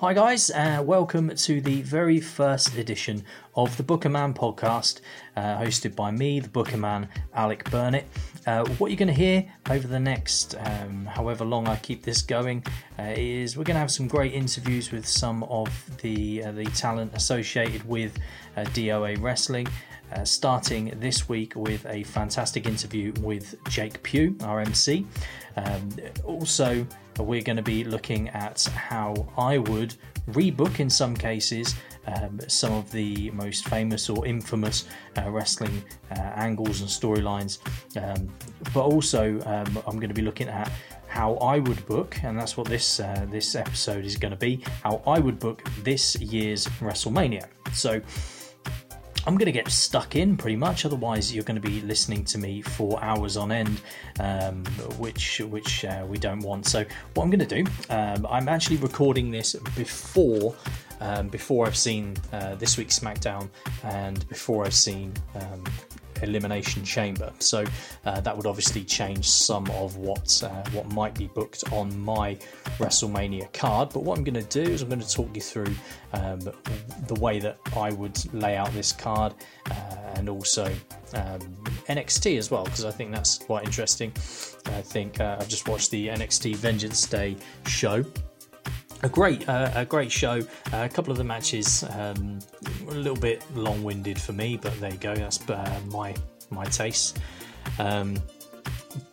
Hi, guys, uh, welcome to the very first edition of the Booker Man podcast, uh, hosted by me, the Booker Man, Alec Burnett. Uh, what you're going to hear over the next um, however long I keep this going uh, is we're going to have some great interviews with some of the uh, the talent associated with uh, DOA Wrestling. Uh, starting this week with a fantastic interview with Jake Pugh, our MC. Um, also, we're going to be looking at how I would rebook, in some cases, um, some of the most famous or infamous uh, wrestling uh, angles and storylines. Um, but also, um, I'm going to be looking at how I would book, and that's what this uh, this episode is going to be. How I would book this year's WrestleMania. So. I'm going to get stuck in pretty much. Otherwise, you're going to be listening to me for hours on end, um, which which uh, we don't want. So, what I'm going to do, um, I'm actually recording this before um, before I've seen uh, this week's SmackDown and before I've seen um, Elimination Chamber. So uh, that would obviously change some of what uh, what might be booked on my WrestleMania card. But what I'm going to do is I'm going to talk you through um, the way that I would lay out this card uh, and also um, NXT as well because I think that's quite interesting. I think uh, I've just watched the NXT Vengeance Day show a great uh, a great show. Uh, a couple of the matches um, a little bit long winded for me, but there you go. That's uh, my my taste. Um,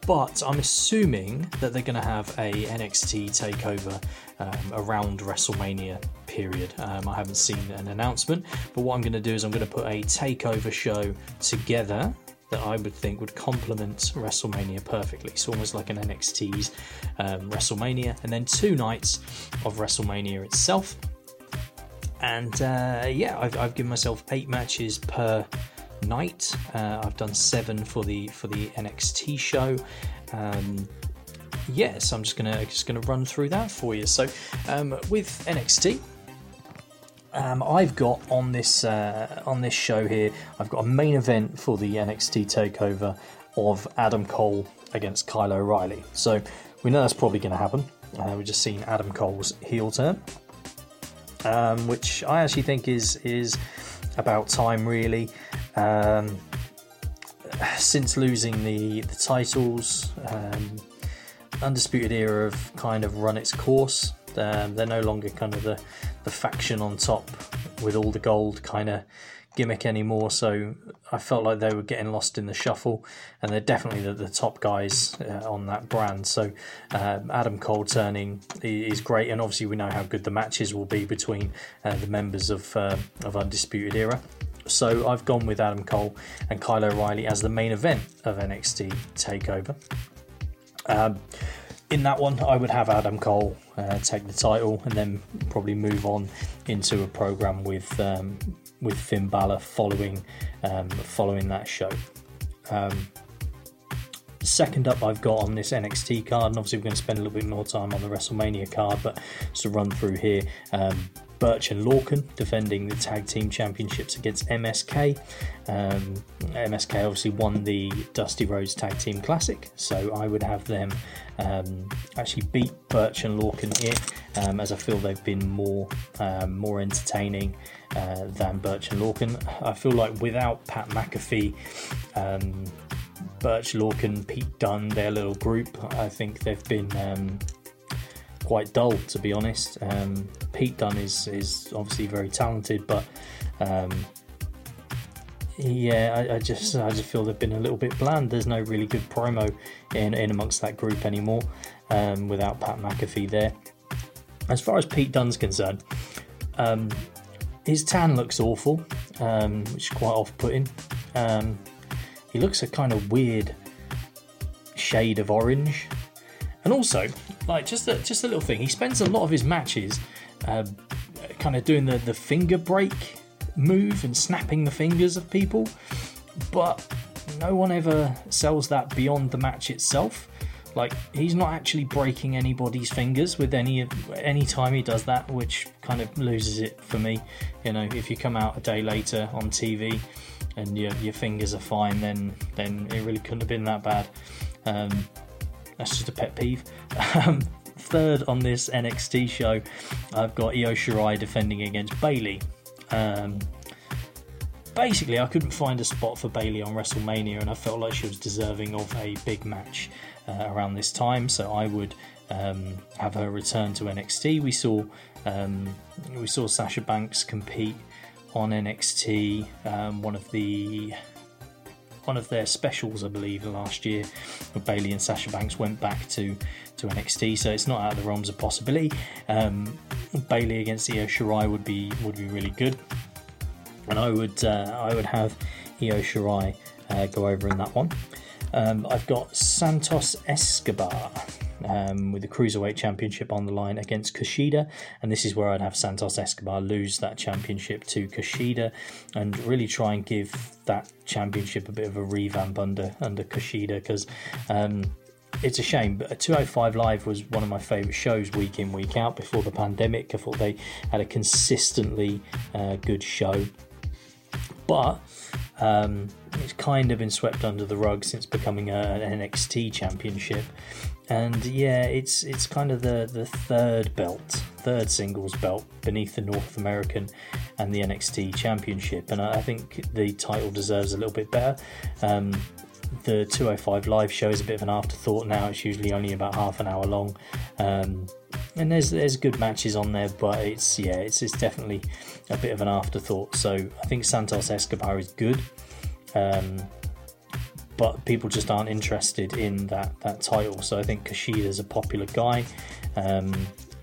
but I'm assuming that they're going to have a NXT takeover um, around WrestleMania period. Um, I haven't seen an announcement, but what I'm going to do is I'm going to put a takeover show together that I would think would complement WrestleMania perfectly. So almost like an NXT's um, WrestleMania, and then two nights of WrestleMania itself. And uh, yeah, I've, I've, given myself eight matches per night. Uh, I've done seven for the for the NXT show. Um, yes, yeah, so I'm just gonna just gonna run through that for you. So um, with NXT, um, I've got on this uh, on this show here. I've got a main event for the NXT Takeover of Adam Cole against Kyle O'Reilly. So we know that's probably going to happen. Uh, we've just seen Adam Cole's heel turn, um, which I actually think is is about time, really. Um, since losing the the titles, um, Undisputed Era have kind of run its course. Um, they're no longer kind of the the faction on top with all the gold kind of gimmick anymore. So I felt like they were getting lost in the shuffle, and they're definitely the, the top guys uh, on that brand. So um, Adam Cole turning is great, and obviously we know how good the matches will be between uh, the members of uh, of Undisputed Era. So I've gone with Adam Cole and Kyle O'Reilly as the main event of NXT Takeover. Um, in that one, I would have Adam Cole uh, take the title and then probably move on into a program with um, with Finn Balor following um, following that show. Um, second up, I've got on this NXT card, and obviously we're going to spend a little bit more time on the WrestleMania card, but to run through here. Um, Burch and Lorcan defending the tag team championships against MSK. Um, MSK obviously won the Dusty Rhodes Tag Team Classic, so I would have them um, actually beat Burch and Lorcan here, um, as I feel they've been more um, more entertaining uh, than Burch and Lorcan. I feel like without Pat McAfee. Um, Burch, Lorcan, Pete Dunne, their little group. I think they've been um, quite dull, to be honest. Um, Pete Dunne is is obviously very talented, but yeah, I, I, just I just feel they've been a little bit bland. There's no really good promo in, in amongst that group anymore um, without Pat McAfee there. As far as Pete Dunne's concerned, um, his tan looks awful, um, which is quite off-putting. Um, he looks a kind of weird shade of orange, and also like just a, just a little thing. He spends a lot of his matches uh, kind of doing the, the finger break move and snapping the fingers of people, but no one ever sells that beyond the match itself. Like he's not actually breaking anybody's fingers with any any time he does that, which kind of loses it for me. You know, if you come out a day later on TV and your your fingers are fine, then then it really couldn't have been that bad. Um, that's just a pet peeve. Um, third on this NXT show, I've got Io Shirai defending against Bayley. Um, basically, I couldn't find a spot for Bayley on WrestleMania, and I felt like she was deserving of a big match uh, around this time. So I would um, have her return to NXT. We saw um, we saw Sasha Banks compete on NXT, um, one of the one of their specials, I believe, last year. where Bayley and Sasha Banks went back to to NXT, so it's not out of the realms of possibility. Um, Bayley against Io Shirai would be would be really good, and I would uh, I would have Io Shirai uh, go over in that one. Um, I've got Santos Escobar um, with the Cruiserweight Championship on the line against Kushida. And this is where I'd have Santos Escobar lose that championship to Kushida and really try and give that championship a bit of a revamp under, under Kushida because. Um, it's a shame, but 205 Live was one of my favourite shows week in, week out before the pandemic. I thought they had a consistently uh, good show. But um, it's kind of been swept under the rug since becoming a, an NXT championship and yeah, it's it's kind of the the third belt, third singles belt beneath the North American and the NXT Championship, and I, think the title deserves a little bit better. Um, the 205 live show is a bit of an afterthought now. It's usually only about half an hour long, um, and there's there's good matches on there, but it's yeah, it's it's definitely a bit of an afterthought. So I think Santos Escobar is good. Um, but people just aren't interested in that that title. So I think Kushida's a popular guy, um,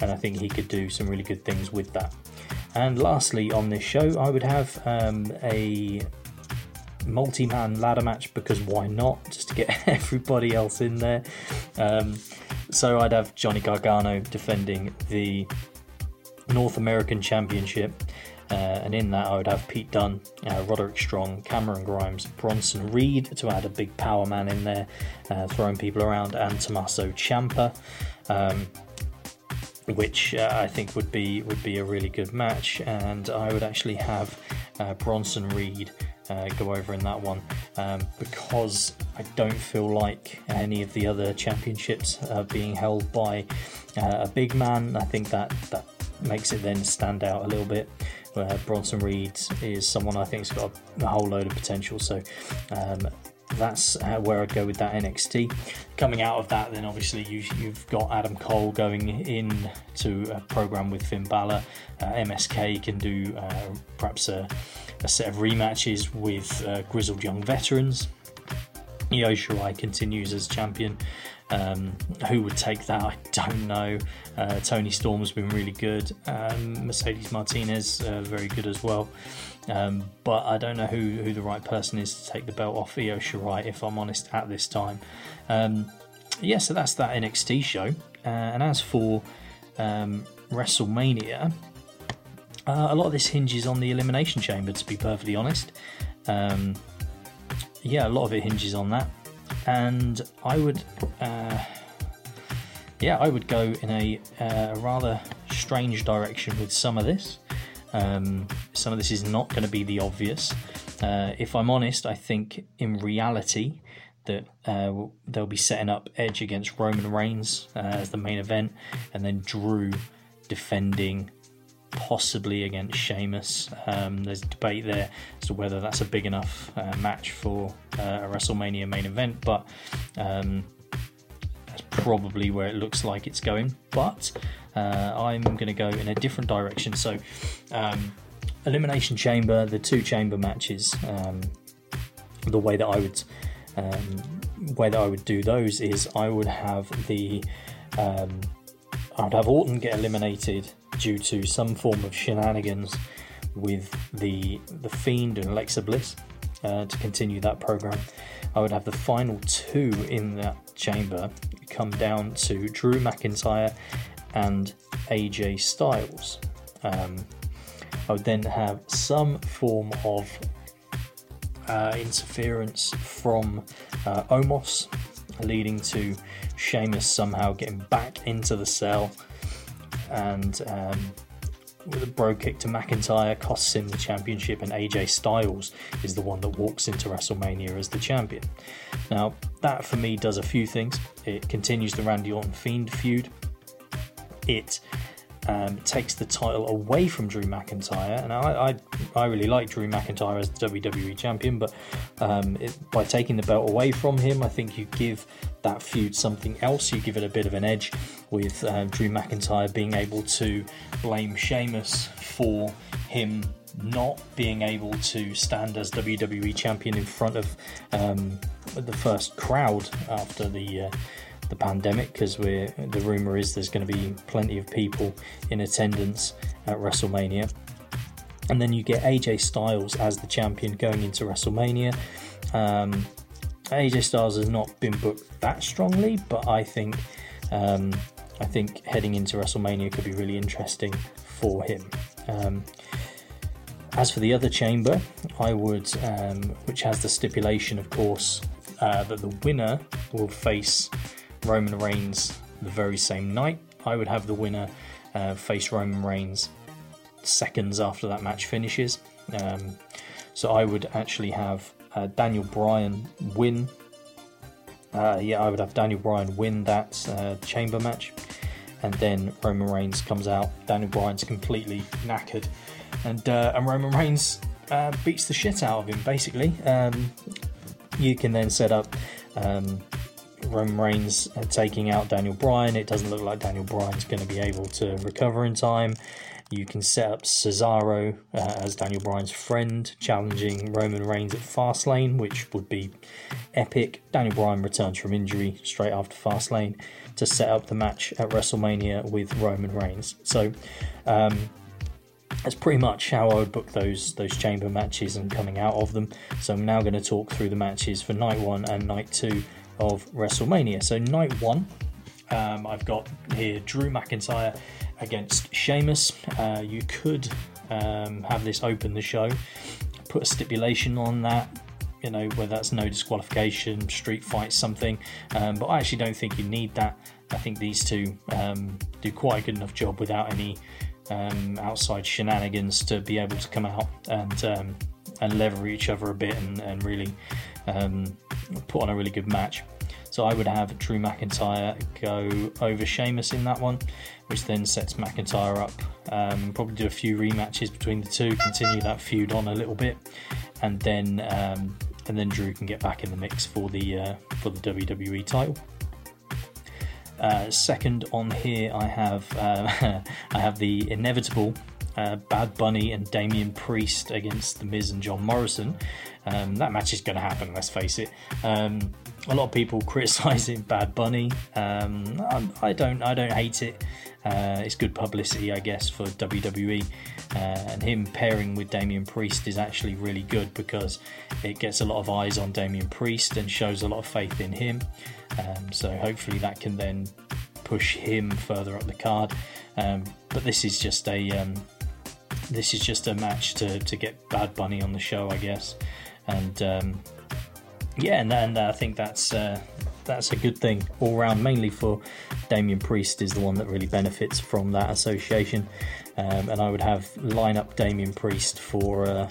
and I think he could do some really good things with that. And lastly, on this show, I would have um, a multi-man ladder match because why not? Just to get everybody else in there. Um, so I'd have Johnny Gargano defending the North American Championship uh, and in that, I would have Pete Dunne, uh, Roderick Strong, Cameron Grimes, Bronson Reed to add a big power man in there, uh, throwing people around, and Tommaso Ciampa. Um, which uh, I think would be would be a really good match, and I would actually have uh, Bronson Reed uh, go over in that one um, because I don't feel like any of the other championships are being held by uh, a big man. I think that that makes it then stand out a little bit where Bronson Reed is someone I think's got a, whole load of potential. So um, that's where I'd go with that NXT. Coming out of that, then obviously you, have got Adam Cole going in to a program with Finn Balor. Uh, MSK can do uh, perhaps a, a, set of rematches with uh, grizzled young veterans. Io continues as champion. Um, who would take that? I don't know. Uh, Toni Storm's been really good. Um, Mercedes Martinez, uh, very good as well. Um, but I don't know who, who the right person is to take the belt off Io Shirai, if I'm honest, at this time. Um, yeah, so that's that NXT show. Uh, and as for um, WrestleMania, uh, a lot of this hinges on the Elimination Chamber, to be perfectly honest. Um, yeah, a lot of it hinges on that and I would, uh, yeah, I would go in a uh, rather strange direction with some of this. Um, some of this is not going to be the obvious. Uh, if I'm honest, I think in reality that uh, they'll be setting up Edge against Roman Reigns uh, as the main event, and then Drew defending possibly against Sheamus. Um, there's debate there as to whether that's a big enough uh, match for uh, a WrestleMania main event, but um, that's probably where it looks like it's going. But uh, I'm going to go in a different direction. So, um, Elimination Chamber, the two chamber matches, um, the way that I would. Um, way that I would do those is I would have the um, I'd have Orton get eliminated due to some form of shenanigans with the the Fiend and Alexa Bliss uh, to continue that program. I would have the final two in that chamber come down to Drew McIntyre and AJ Styles. Um, I would then have some form of uh, interference from uh, Omos leading to Sheamus somehow getting back into the cell and um, with a bro kick to McIntyre costs him the championship, and AJ Styles is the one that walks into WrestleMania as the champion. Now, that for me does a few things. It continues the Randy Orton Fiend feud. It um, takes the title away from Drew McIntyre, and I, I, I really like Drew McIntyre as the WWE champion, but um, it, by taking the belt away from him, I think you give that feud something else. You give it a bit of an edge with uh, Drew McIntyre being able to blame Sheamus for him not being able to stand as WWE champion in front of um, the first crowd after the. Uh, the pandemic because we're the rumor is there's going to be plenty of people in attendance at WrestleMania. And then you get AJ Styles as the champion going into WrestleMania. Um, AJ Styles has not been booked that strongly, but I think um, I think heading into WrestleMania could be really interesting for him. Um, as for the other chamber, I would, um, which has the stipulation, of course, uh, that the winner will face Roman Reigns the very same night. I would have the winner uh, face Roman Reigns seconds after that match finishes. Um, so I would actually have uh, Daniel Bryan win. Uh, yeah, I would have Daniel Bryan win that uh, chamber match, and then Roman Reigns comes out. Daniel Bryan's completely knackered, and uh, and Roman Reigns uh, beats the shit out of him. Basically, um, you can then set up um, Roman Reigns taking out Daniel Bryan. It doesn't look like Daniel Bryan's going to be able to recover in time. You can set up Cesaro uh, as Daniel Bryan's friend, challenging Roman Reigns at Fastlane, which would be epic. Daniel Bryan returns from injury straight after Fastlane to set up the match at WrestleMania with Roman Reigns. So, um, that's pretty much how I would book those those chamber matches and coming out of them. So I'm now going to talk through the matches for night one and night two of WrestleMania. So night one, um, I've got here Drew McIntyre against Sheamus. Uh, you could um, have this open the show, put a stipulation on that. You know, whether that's no disqualification, street fight, something. Um, but I actually don't think you need that. I think these two um, do quite a good enough job without any um, outside shenanigans to be able to come out and um, and lever each other a bit and, and really um, put on a really good match. So I would have Drew McIntyre go over Sheamus in that one, which then sets McIntyre up. Um, probably do a few rematches between the two, continue that feud on a little bit, and then um, and then Drew can get back in the mix for the uh, for the WWE title. Uh, second on here, I have uh, I have the inevitable uh, Bad Bunny and Damian Priest against The Miz and John Morrison. Um, that match is going to happen. Let's face it. Um, a lot of people criticizing Bad Bunny. Um, I, don't. I don't hate it. Uh, it's good publicity, I guess, for WWE. Uh, and him pairing with Damian Priest is actually really good because it gets a lot of eyes on Damian Priest and shows a lot of faith in him. Um, so hopefully that can then push him further up the card. Um, but this is just a um, this is just a match to, to get Bad Bunny on the show, I guess. And um, yeah, and, I think that's uh, that's a good thing all round. Mainly for Damian Priest is the one that really benefits from that association, um, and I would have line up Damian Priest for uh,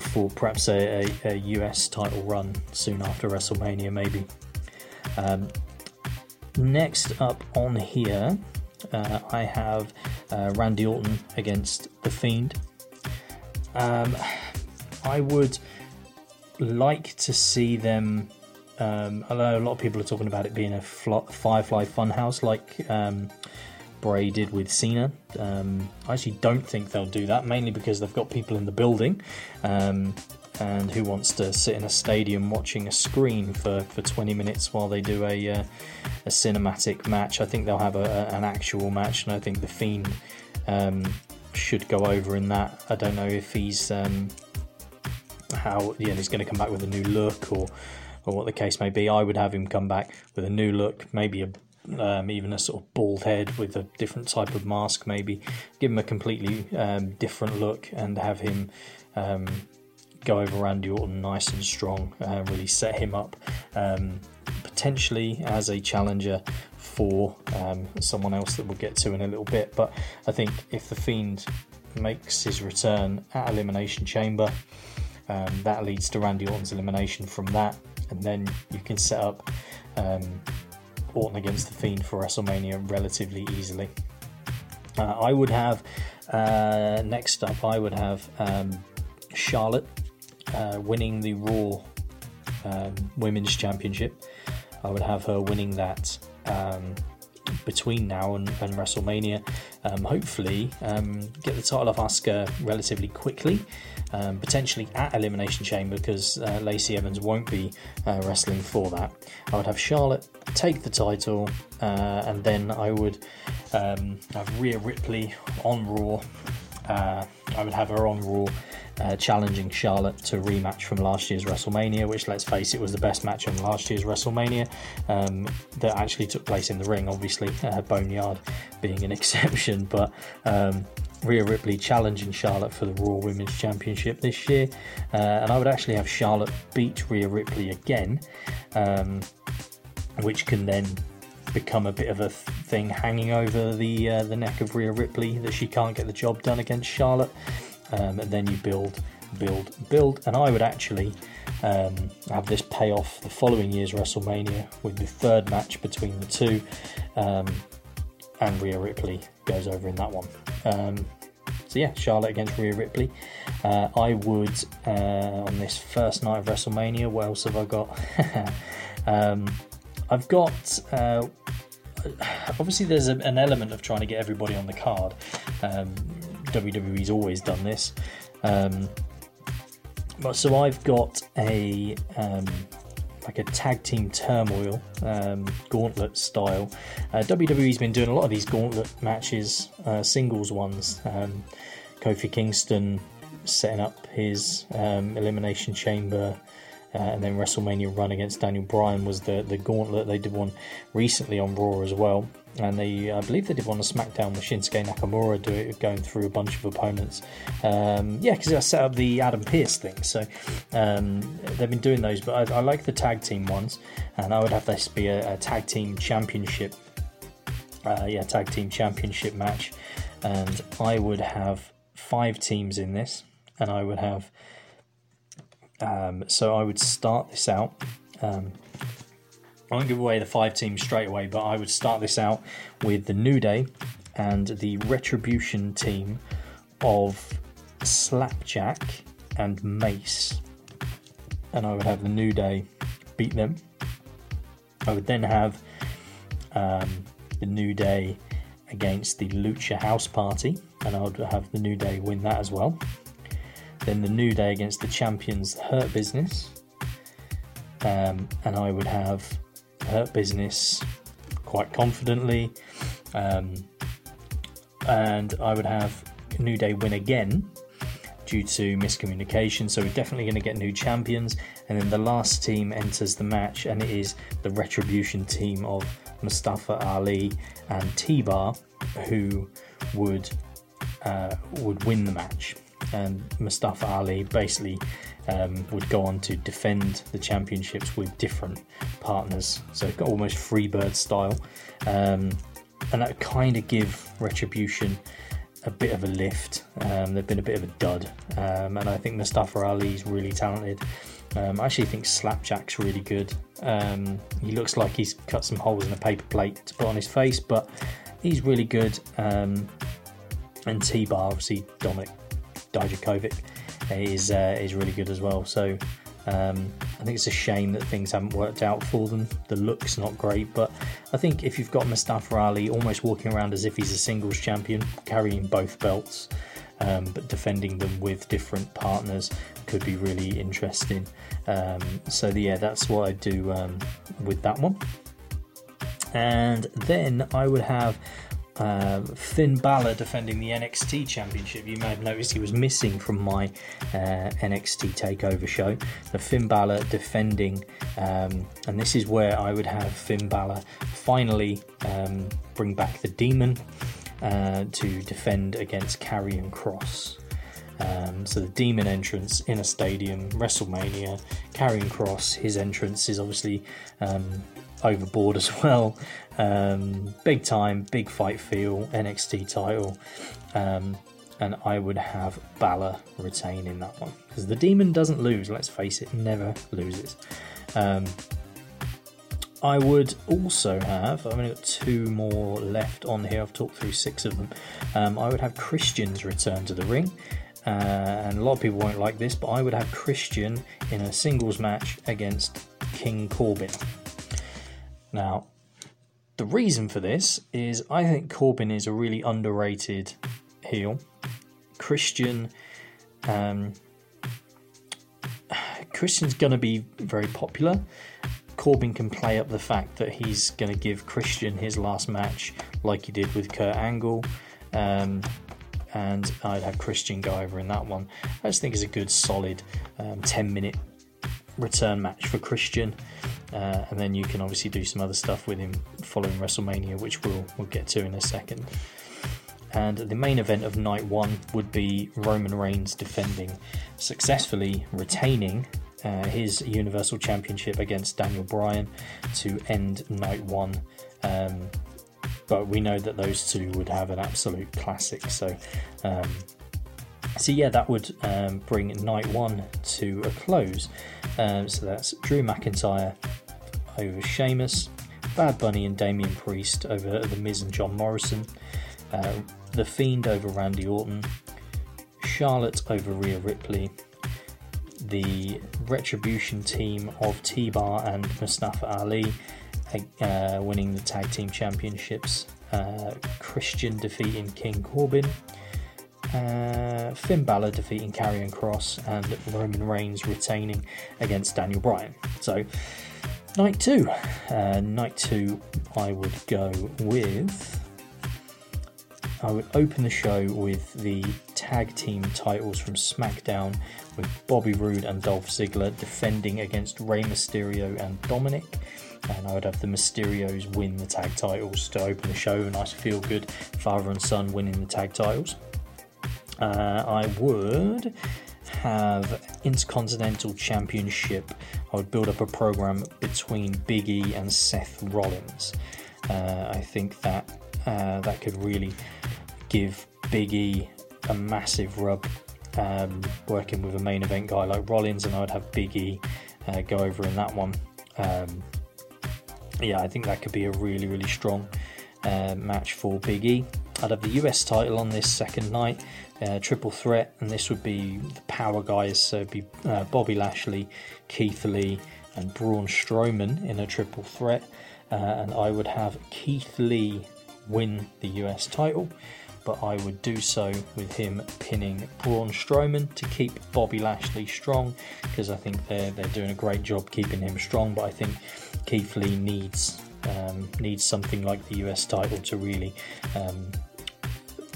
for perhaps a, a, a, US title run soon after WrestleMania, maybe. Um, next up on here, uh, I have uh, Randy Orton against The Fiend. Um, I would like to see them. Um, although a lot of people are talking about it being a Firefly Funhouse like um, Bray did with Cena. Um, I actually don't think they'll do that, mainly because they've got people in the building. Um, and who wants to sit in a stadium watching a screen for, for 20 minutes while they do a, uh, a cinematic match? I think they'll have a, a, an actual match, and I think The Fiend um, should go over in that. I don't know if he's um, how you know, he's going to come back with a new look or or what the case may be. I would have him come back with a new look, maybe a um, even a sort of bald head with a different type of mask, maybe give him a completely um, different look and have him um, go over Randy Orton nice and strong, uh, really set him up. Um, potentially as a challenger for um, someone else that we'll get to in a little bit. But I think if the Fiend makes his return at Elimination Chamber, um, that leads to Randy Orton's elimination from that, and then you can set up um, Orton against the Fiend for WrestleMania relatively easily. Uh, I would have uh, next up. I would have um, Charlotte uh, winning the Raw um, Women's Championship. I would have her winning that um, between now and, and WrestleMania. Um, hopefully, um, get the title of Asuka relatively quickly, um, potentially at Elimination Chamber because uh, Lacey Evans won't be uh, wrestling for that. I would have Charlotte take the title, uh, and then I would um, have Rhea Ripley on Raw. Uh, I would have her on Raw uh, challenging Charlotte to rematch from last year's WrestleMania, which, let's face it, was the best match on last year's WrestleMania um, that actually took place in the ring, obviously, uh, Boneyard being an exception. But um, Rhea Ripley challenging Charlotte for the Raw Women's Championship this year. Uh, and I would actually have Charlotte beat Rhea Ripley again, um, which can then become a bit of a thing hanging over the uh, the neck of Rhea Ripley that she can't get the job done against Charlotte um, and then you build, build, build. And I would actually um, have this pay off the following year's WrestleMania with the third match between the two, um, and Rhea Ripley goes over in that one. Um, so yeah, Charlotte against Rhea Ripley. Uh, I would uh, on this first night of WrestleMania. What else have I got? Um, I've got. Uh, obviously, there's an element of trying to get everybody on the card. Um, WWE's always done this. Um, but so I've got a um, like a tag team turmoil um, gauntlet style. Uh, WWE's been doing a lot of these gauntlet matches, uh, singles ones. Um, Kofi Kingston setting up his um, elimination chamber. Uh, and then WrestleMania run against Daniel Bryan was the, the gauntlet. They did one recently on Raw as well and they I believe they did one on SmackDown with Shinsuke Nakamura do it, going through a bunch of opponents. Um, yeah, because I set up the Adam Pearce thing, so um, they've been doing those. But I, I, like the tag team ones, and I would have this be a, a tag team championship. Uh, yeah, tag team championship match, and I would have five teams in this, and I would have. Um, so I would start this out. Um, I won't give away the five teams straight away, but I would start this out with the New Day and the Retribution team of Slapjack and Mace. And I would have the New Day beat them. I would then have um, the New Day against the Lucha House Party, and I would have the New Day win that as well. Then the New Day against the champions Hurt Business, um, and I would have Hurt Business quite confidently. Um, and I would have New Day win again due to miscommunication. So we're definitely going to get new champions. And then the last team enters the match, and it is the Retribution team of Mustafa Ali and T Bar, who would uh, would win the match. And Mustafa Ali basically um, would go on to defend the championships with different partners. So almost Freebird style. Um, and that kind of give Retribution a bit of a lift. Um, they've been a bit of a dud. Um, and I think Mustafa Ali is really talented. Um, I actually think Slapjack's really good. Um, he looks like he's cut some holes in a paper plate to put on his face, but he's really good. and T Bar, obviously, Dominik Dijakovic is uh, is really good as well. So um, I think it's a shame that things haven't worked out for them. The look's not great, but I think if you've got Mustafa Ali almost walking around as if he's a singles champion, carrying both belts, um, but defending them with different partners could be really interesting. Um, so yeah, that's what I do um, with that one. And then I would have uh, Finn Balor defending the NXT Championship. You may have noticed he was missing from my uh, NXT Takeover show. The Finn Balor defending, um, and this is where I would have Finn Balor finally um, bring back the Demon uh, to defend against Karrion Kross. Um, so the demon entrance in a stadium, WrestleMania, Karrion Kross. His entrance is obviously um, overboard as well. Um, big time, big fight feel, NXT title. Um, and I would have Balor retain in that one because the Demon doesn't lose. Let's face it, never loses. Um, I would also have. I've only got two more left on here. I've talked through six of them. Um, I would have Christian's return to the ring. Uh, and a lot of people won't like this, but I would have Christian in a singles match against King Corbin. Now, the reason for this is I think Corbin is a really underrated heel. Christian, um, Christian's going to be very popular. Corbin can play up the fact that he's going to give Christian his last match, like he did with Kurt Angle. Um, and I'd have Christian go over in that one. I just think it's a good, solid um, 10 minute return match for Christian. Uh, and then you can obviously do some other stuff with him following WrestleMania, which we'll, we'll get to in a second. And the main event of night one would be Roman Reigns defending, successfully retaining uh, his Universal Championship against Daniel Bryan to end night one. Um, but we know that those two would have an absolute classic. So, um, so yeah, that would um, bring night one to a close. Um, so that's Drew McIntyre over Sheamus, Bad Bunny and Damian Priest over The Miz and John Morrison, uh, The Fiend over Randy Orton, Charlotte over Rhea Ripley, the Retribution team of T Bar and Mustafa Ali uh, winning the tag team championships, uh, Christian defeating King Corbin, uh, Finn Balor defeating Karrion Kross, and Roman Reigns retaining against Daniel Bryan. So, night two. Uh, night two, I would go with. I would open the show with the tag team titles from SmackDown with Bobby Roode and Dolph Ziggler defending against Rey Mysterio and Dominic and I would have the Mysterios win the tag titles to open the show. Nice feel good father and son winning the tag titles. Uh, I would have Intercontinental Championship. I would build up a program between Big E and Seth Rollins. Uh, I think that uh, that could really give Big E a massive rub um, working with a main event guy like Rollins, and I'd have Big E uh, go over in that one. Um, yeah, I think that could be a really, really strong uh, match for Big E. I'd have the US title on this second night, uh, triple threat, and this would be the power guys. So it'd be uh, Bobby Lashley, Keith Lee, and Braun Strowman in a triple threat. Uh, and I would have Keith Lee win the US title, but I would do so with him pinning Braun Strowman to keep Bobby Lashley strong because I think they're they're doing a great job keeping him strong. But I think Keith Lee needs um, needs something like the US title to really um,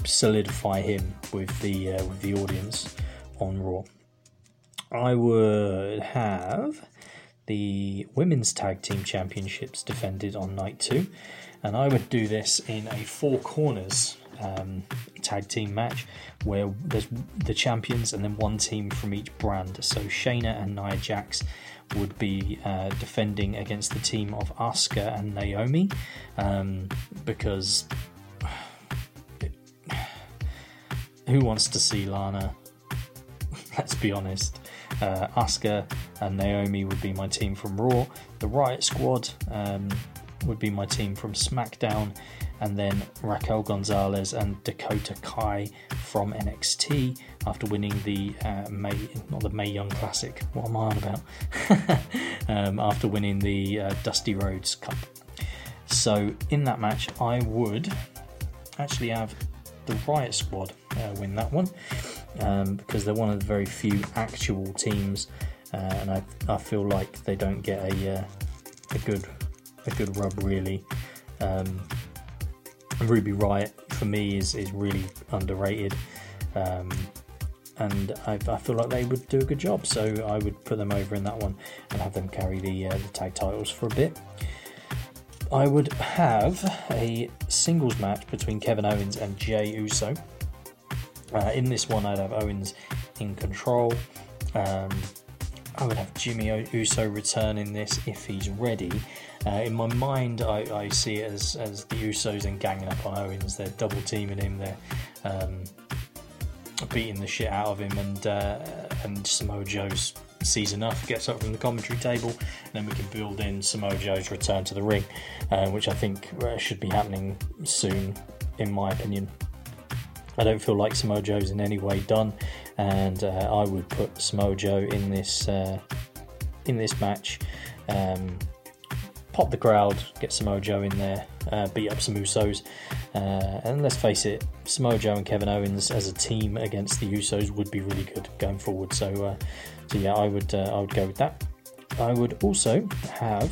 solidify him with the uh, with the audience on Raw. I would have the women's tag team championships defended on night two, and I would do this in a four corners um, tag team match where there's the champions and then one team from each brand. So Shayna and Nia Jax would be uh, defending against the team of Asuka and Naomi um, because who wants to see Lana? Let's be honest. Uh, Asuka and Naomi would be my team from Raw. The Riot Squad um, would be my team from SmackDown, and then Raquel Gonzalez and Dakota Kai from NXT after winning the uh, May, not the Mae Young Classic. What am I on about? um, after winning the uh, Dusty Rhodes Cup. So in that match, I would actually have the Riot Squad uh, win that one um, because they're one of the very few actual teams, uh, and I, I feel like they don't get a uh, a good a good rub really. Um, Ruby Riot for me is is really underrated. Um, and I, I, feel like they would do a good job, so I would put them over in that one and have them carry the, uh, the tag titles for a bit. I would have a singles match between Kevin Owens and Jey Uso. Uh, in this one, I'd have Owens in control. Um, I would have Jimmy Uso return in this if he's ready. Uh, in my mind, I, I, see it as, as the Usos and ganging up on Owens. They're double teaming him. They're um, beating the shit out of him, and uh, and Samoa Joe's sees enough, gets up from the commentary table, and then we can build in Samoa Joe's return to the ring, uh, which I think uh, should be happening soon, in my opinion. I don't feel like Samoa Joe's in any way done, and uh, I would put Samoa Joe in this uh, in this match. Um, pop the crowd, get Samoa Joe in there, uh, beat up some Usos, uh, and let's face it, Samoa Joe and Kevin Owens as a team against the Usos would be really good going forward. So, uh, so yeah, I would uh, I would go with that. I would also have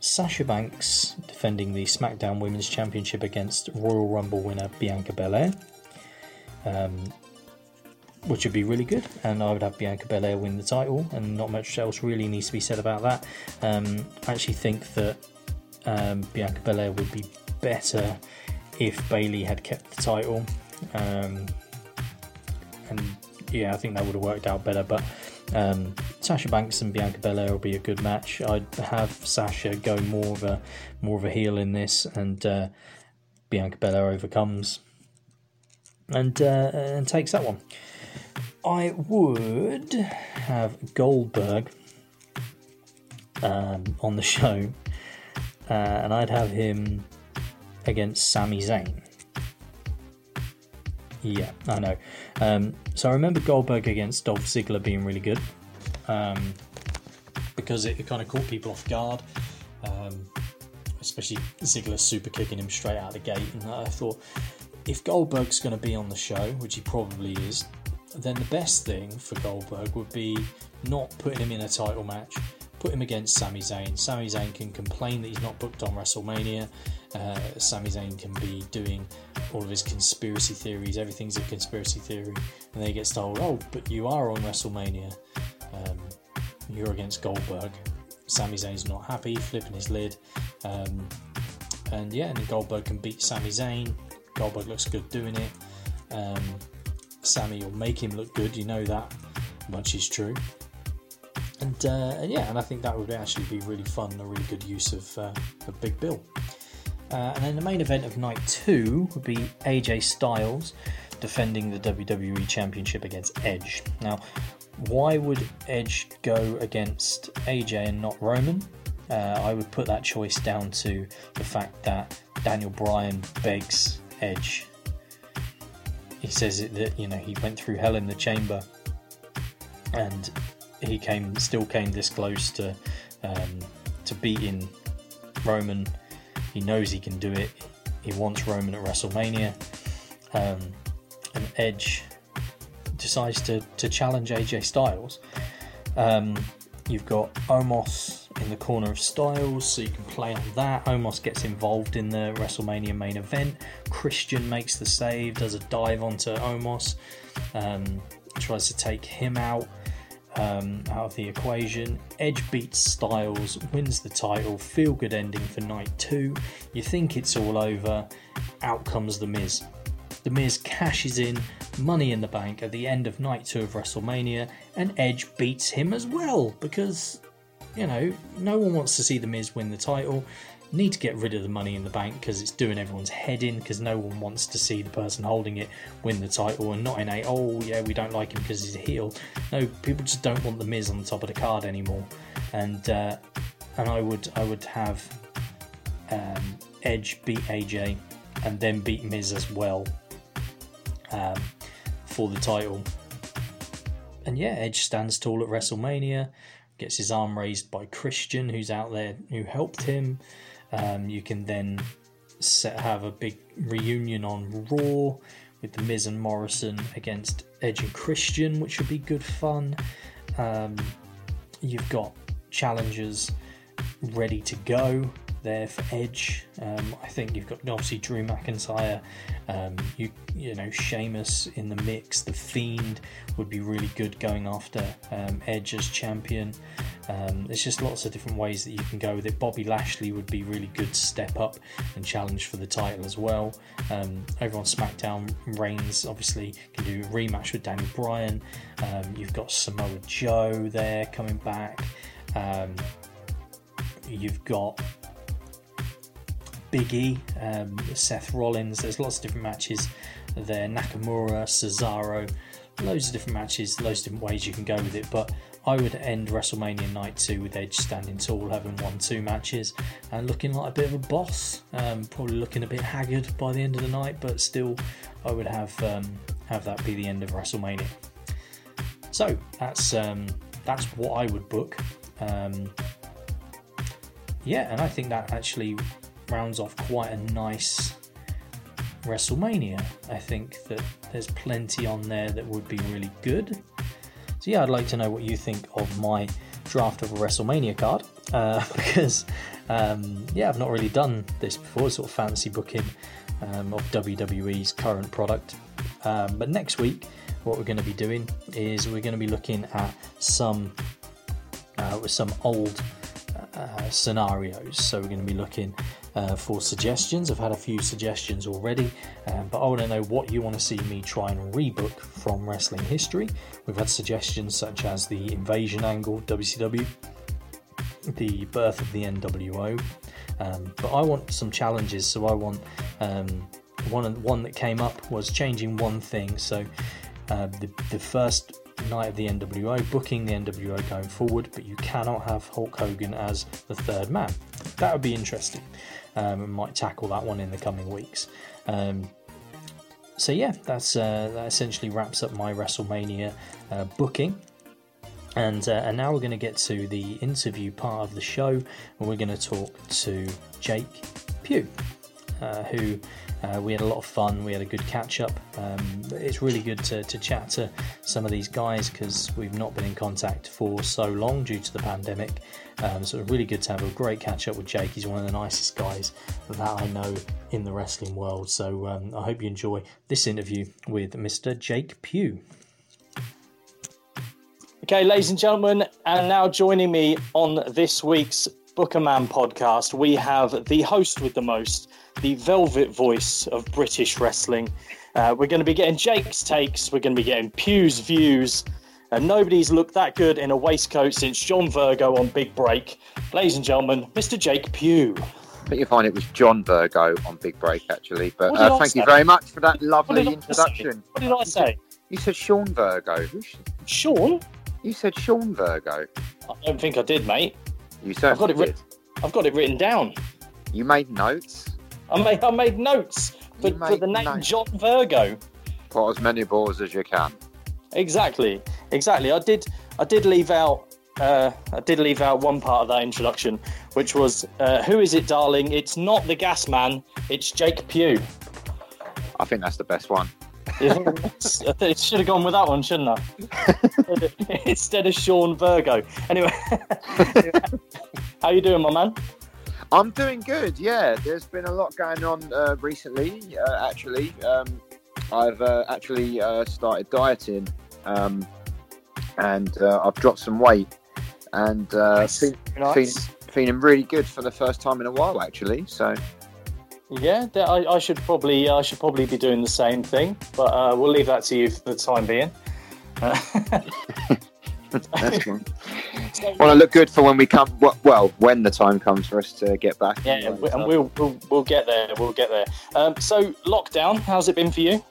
Sasha Banks defending the SmackDown Women's Championship against Royal Rumble winner Bianca Belair. Um, which would be really good. And I would have Bianca Belair win the title, and not much else really needs to be said about that. Um, I actually think that um, Bianca Belair would be better if Bayley had kept the title. Um, and yeah, I think that would have worked out better. But um, Sasha Banks and Bianca Belair will be a good match. I'd have Sasha go more of a more of a heel in this, and uh, Bianca Belair overcomes and uh, and takes that one. I would have Goldberg um, on the show, uh, and I'd have him against Sami Zayn. Yeah, I know. Um, so I remember Goldberg against Dolph Ziggler being really good um, because it, it kind of caught people off guard, um, especially Ziggler super kicking him straight out of the gate. And I thought if Goldberg's going to be on the show, which he probably is, then the best thing for Goldberg would be not putting him in a title match, put him against Sami Zayn. Sami Zayn can complain that he's not booked on WrestleMania. Uh, Sami Zayn can be doing all of his conspiracy theories, everything's a conspiracy theory, and then he gets told, oh, but you are on WrestleMania. Um, you're against Goldberg. Sami Zayn's not happy, flipping his lid. Um, and yeah, and Goldberg can beat Sami Zayn. Goldberg looks good doing it. Um, Sami will make him look good. You know that much is true. And, uh, and yeah, and I think that would actually be really fun, a really good use of, uh, Big Bill. Uh, and then the main event of night two would be AJ Styles defending the WWE Championship against Edge. Now, why would Edge go against AJ and not Roman? Uh, I would put that choice down to the fact that Daniel Bryan begs Edge he says that you know he went through hell in the chamber, and he came still came this close to um, to beating Roman. He knows he can do it. He wants Roman at WrestleMania, um, and Edge decides to to challenge AJ Styles. Um, you've got Omos in the corner of Styles, so you can play on that. Omos gets involved in the WrestleMania main event. Christian makes the save, does a dive onto Omos, um, tries to take him out. Um, out of the equation. Edge beats Styles, wins the title, feel good ending for night two. You think it's all over, out comes The Miz. The Miz cashes in Money in the Bank at the end of night two of WrestleMania, and Edge beats him as well because you know, no one wants to see The Miz win the title. Need to get rid of the money in the bank because it's doing everyone's head in because no one wants to see the person holding it win the title and not in a, oh yeah, we don't like him because he's a heel. No, people just don't want The Miz on the top of the card anymore. And, uh, and I would, I would have um, Edge beat AJ and then beat Miz as well um, for the title. And yeah, Edge stands tall at WrestleMania gets his arm raised by Christian, who's out there who helped him. Um, you can then set, have a big reunion on Raw with the Miz and Morrison against Edge and Christian, which would be good fun. Um, you've got challengers ready to go there for Edge. Um, I think you've got obviously Drew McIntyre, um, you you know Sheamus in the mix. The Fiend would be really good going after um, Edge as champion. Um, there's just lots of different ways that you can go with it. Bobby Lashley would be really good step up and challenge for the title as well. Um, over on SmackDown, Reigns obviously can do a rematch with Daniel Bryan. Um, you've got Samoa Joe there coming back. Um, you've got Big E, um, Seth Rollins. There's lots of different matches there. Nakamura, Cesaro, loads of different matches, loads of different ways you can go with it. But I would end WrestleMania Night 2 with Edge standing tall, having won two matches, and looking like a bit of a boss. Um, probably looking a bit haggard by the end of the night, but still, I would have um, have that be the end of WrestleMania. So that's um, that's what I would book. Um, yeah, and I think that actually rounds off quite a nice WrestleMania. I think that there's plenty on there that would be really good. So yeah, I'd like to know what you think of my draft of a WrestleMania card uh, because um, yeah, I've not really done this before, sort of fancy booking um, of WWE's current product. Um, but next week, what we're going to be doing is we're going to be looking at some uh, some old uh, scenarios. So we're going to be looking uh, for suggestions. I've had a few suggestions already, um, but I want to know what you want to see me try and rebook from wrestling history. We've had suggestions such as the invasion angle, WCW, the birth of the NWO, um, but I want some challenges. So I want um, one one that came up was changing one thing. So uh, the the first night of the NWO, booking the NWO going forward, but you cannot have Hulk Hogan as the third man. That would be interesting. Um, might tackle that one in the coming weeks. Um, so yeah, that's uh, that essentially wraps up my WrestleMania uh, booking. And, uh, and now we're going to get to the interview part of the show, and we're going to talk to Jake Pugh, uh, who uh, we had a lot of fun. We had a good catch up. Um, it's really good to, to chat to some of these guys because we've not been in contact for so long due to the pandemic. Um, so really good to have a great catch up with Jake. He's one of the nicest guys that I know in the wrestling world. So um, I hope you enjoy this interview with Mr. Jake Pugh. Okay, ladies and gentlemen, and now joining me on this week's Booker Man podcast, we have the host with the most, the velvet voice of British wrestling. Uh, we're going to be getting Jake's takes, we're going to be getting Pugh's views, and nobody's looked that good in a waistcoat since John Virgo on Big Break. Ladies and gentlemen, Mr. Jake Pugh. I think you find it was John Virgo on Big Break, actually. But uh, thank say? you very much for that lovely what introduction. What did I say? You said Sean Virgo. Sean? You said Sean Virgo. I don't think I did, mate. You certainly I've got it did. I've got it written down. You made notes. I made I made notes for, for the name notes. John Virgo. Put as many balls as you can. Exactly, exactly. I did I did leave out uh, I did leave out one part of that introduction, which was uh, "Who is it, darling? It's not the gas man. It's Jake Pugh." I think that's the best one. it should have gone with that one, shouldn't I? Instead of Sean Virgo. Anyway, how you doing, my man? I'm doing good. Yeah, there's been a lot going on uh, recently. Uh, actually, um, I've uh, actually uh, started dieting, um, and uh, I've dropped some weight, and uh, nice. Fe- nice. Feeling, feeling really good for the first time in a while. Actually, so yeah, I, I, should probably I should probably be doing the same thing, but uh, we'll leave that to you for the time being. That's cool. well, I look good for when we come. Well, when the time comes for us to get back. Yeah, and, and we'll, we'll, we'll get there. We'll get there. Um, so, lockdown, how's it been for you?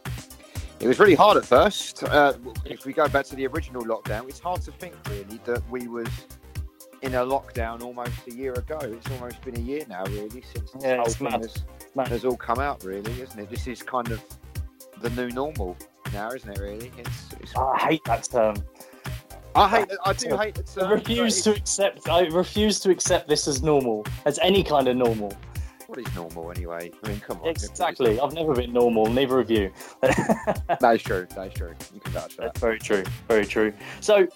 It was really hard at first. Uh, if we go back to the original lockdown, it's hard to think really that we was in a lockdown almost a year ago. It's almost been a year now, really, since this yeah, whole thing has, has, all come out, really, isn't it? This is kind of the new normal now, isn't it? Really, it's. it's... Oh, I hate that term. I hate. I do hate the term. I refuse to accept. I refuse to accept this as normal, as any kind of normal. What is normal anyway? I mean, come on. Exactly. I've never been normal. Neither of you. that is true. That is true. You can vouch for that. That's very true. Very true. So,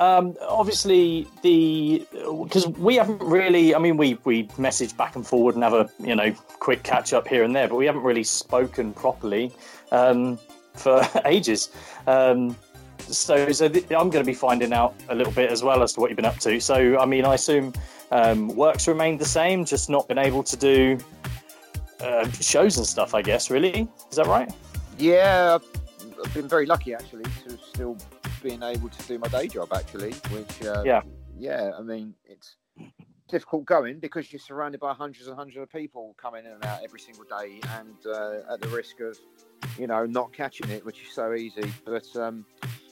um, obviously the because we haven't really. I mean, we we message back and forward and have a you know quick catch up here and there, but we haven't really spoken properly um, for ages. Um, so, so th- I'm going to be finding out a little bit as well as to what you've been up to. So, I mean, I assume um, work's remained the same, just not been able to do uh, shows and stuff. I guess, really, is that right? Yeah, I've, been very lucky actually to still being able to do my day job actually, which uh, Yeah. yeah. I mean, it's difficult going because you're surrounded by hundreds and hundreds of people coming in and out every single day, and uh, at the risk of you know not catching it, which is so easy. But um,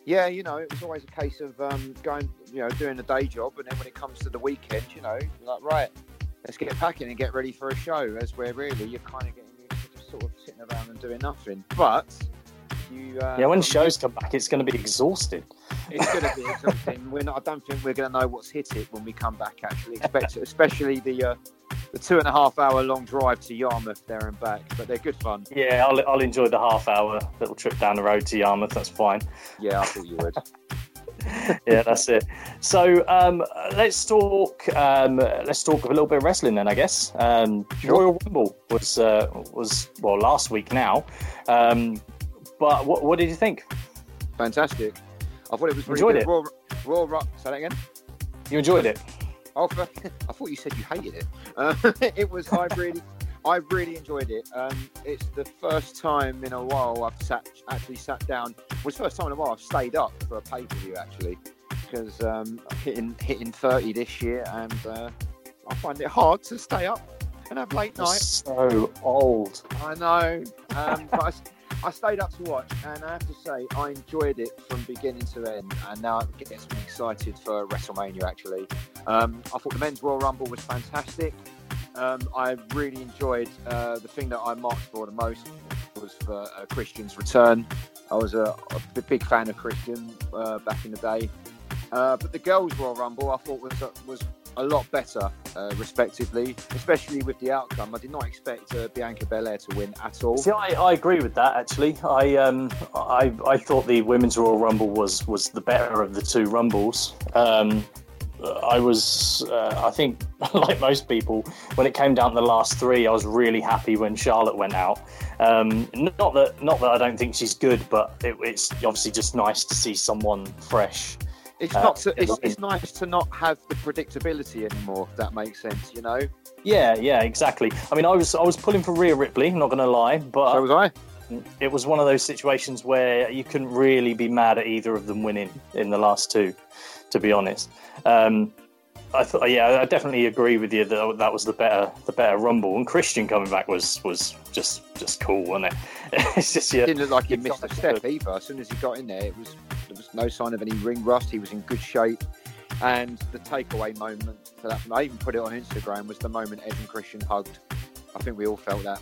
yeah, you know, it was always a case of um, going, you know, doing a day job, and then when it comes to the weekend, you know, you're like right, let's get packing and get ready for a show. As where really you're kind of getting used to just sort of sitting around and doing nothing. But you, uh, Yeah, when shows come back, it's going to be exhausting. it's going to be exhausting. We're not. I don't think we're going to know what's hit it when we come back. Actually, especially the uh, the two and a half hour long drive to Yarmouth there and back. But they're good fun. Yeah, I'll, I'll enjoy the half hour little trip down the road to Yarmouth. That's fine. Yeah, I thought you would. yeah, that's it. So um, let's talk. Um, let's talk a little bit of wrestling then, I guess. Um, Sure. Royal Rumble was uh, was well last week now. Um, but what, what did you think? Fantastic. I thought it was really Enjoyed good. it? Raw, Raw, say that again. You enjoyed it? Oh, I thought you said you hated it. Uh, it was. I really, I really enjoyed it. Um, it's the first time in a while I've sat actually sat down. It was the first time in a while I've stayed up for a pay per view actually, because um, I'm hitting hitting thirty this year, and uh, I find it hard to stay up and have late You're night. so old. I know, um, but I, I stayed up to watch, and I have to say I enjoyed it from beginning to end, and now it gets me excited for WrestleMania. Actually, um, I thought the men's Royal Rumble was fantastic. Um, I really enjoyed uh, the thing that I marked for the most was for uh, Christian's return. I was a big fan of Christian uh, back in the day, uh, but the girls Royal Rumble I thought was uh, was a lot better, uh, respectively, especially with the outcome. I did not expect uh, Bianca Belair to win at all. See, I, I agree with that. Actually, I um I, I thought the women's Royal Rumble was was the better of the two rumbles. Um, I was uh, I think like most people when it came down to the last three, I was really happy when Charlotte went out. Um, not that not that I don't think she's good, but it, it's obviously just nice to see someone fresh. It's Uh, not. To, it's, it's nice to not have the predictability anymore. If that makes sense, you know. Yeah, yeah, exactly. I mean, I was I was pulling for Rhea Ripley, not going to lie, but So was I. it was one of those situations where you couldn't really be mad at either of them winning in the last two, to be honest. Um, I thought, yeah, I definitely agree with you that that was the better the better rumble, and Christian coming back was was just just cool, wasn't it? it's just yeah, Didn't look like he missed a step either. As soon as he got in there, it was no sign of any ring rust. He was in good shape. And the takeaway moment for that, I even put it on Instagram, was the moment Ed and Christian hugged. I think we all felt that.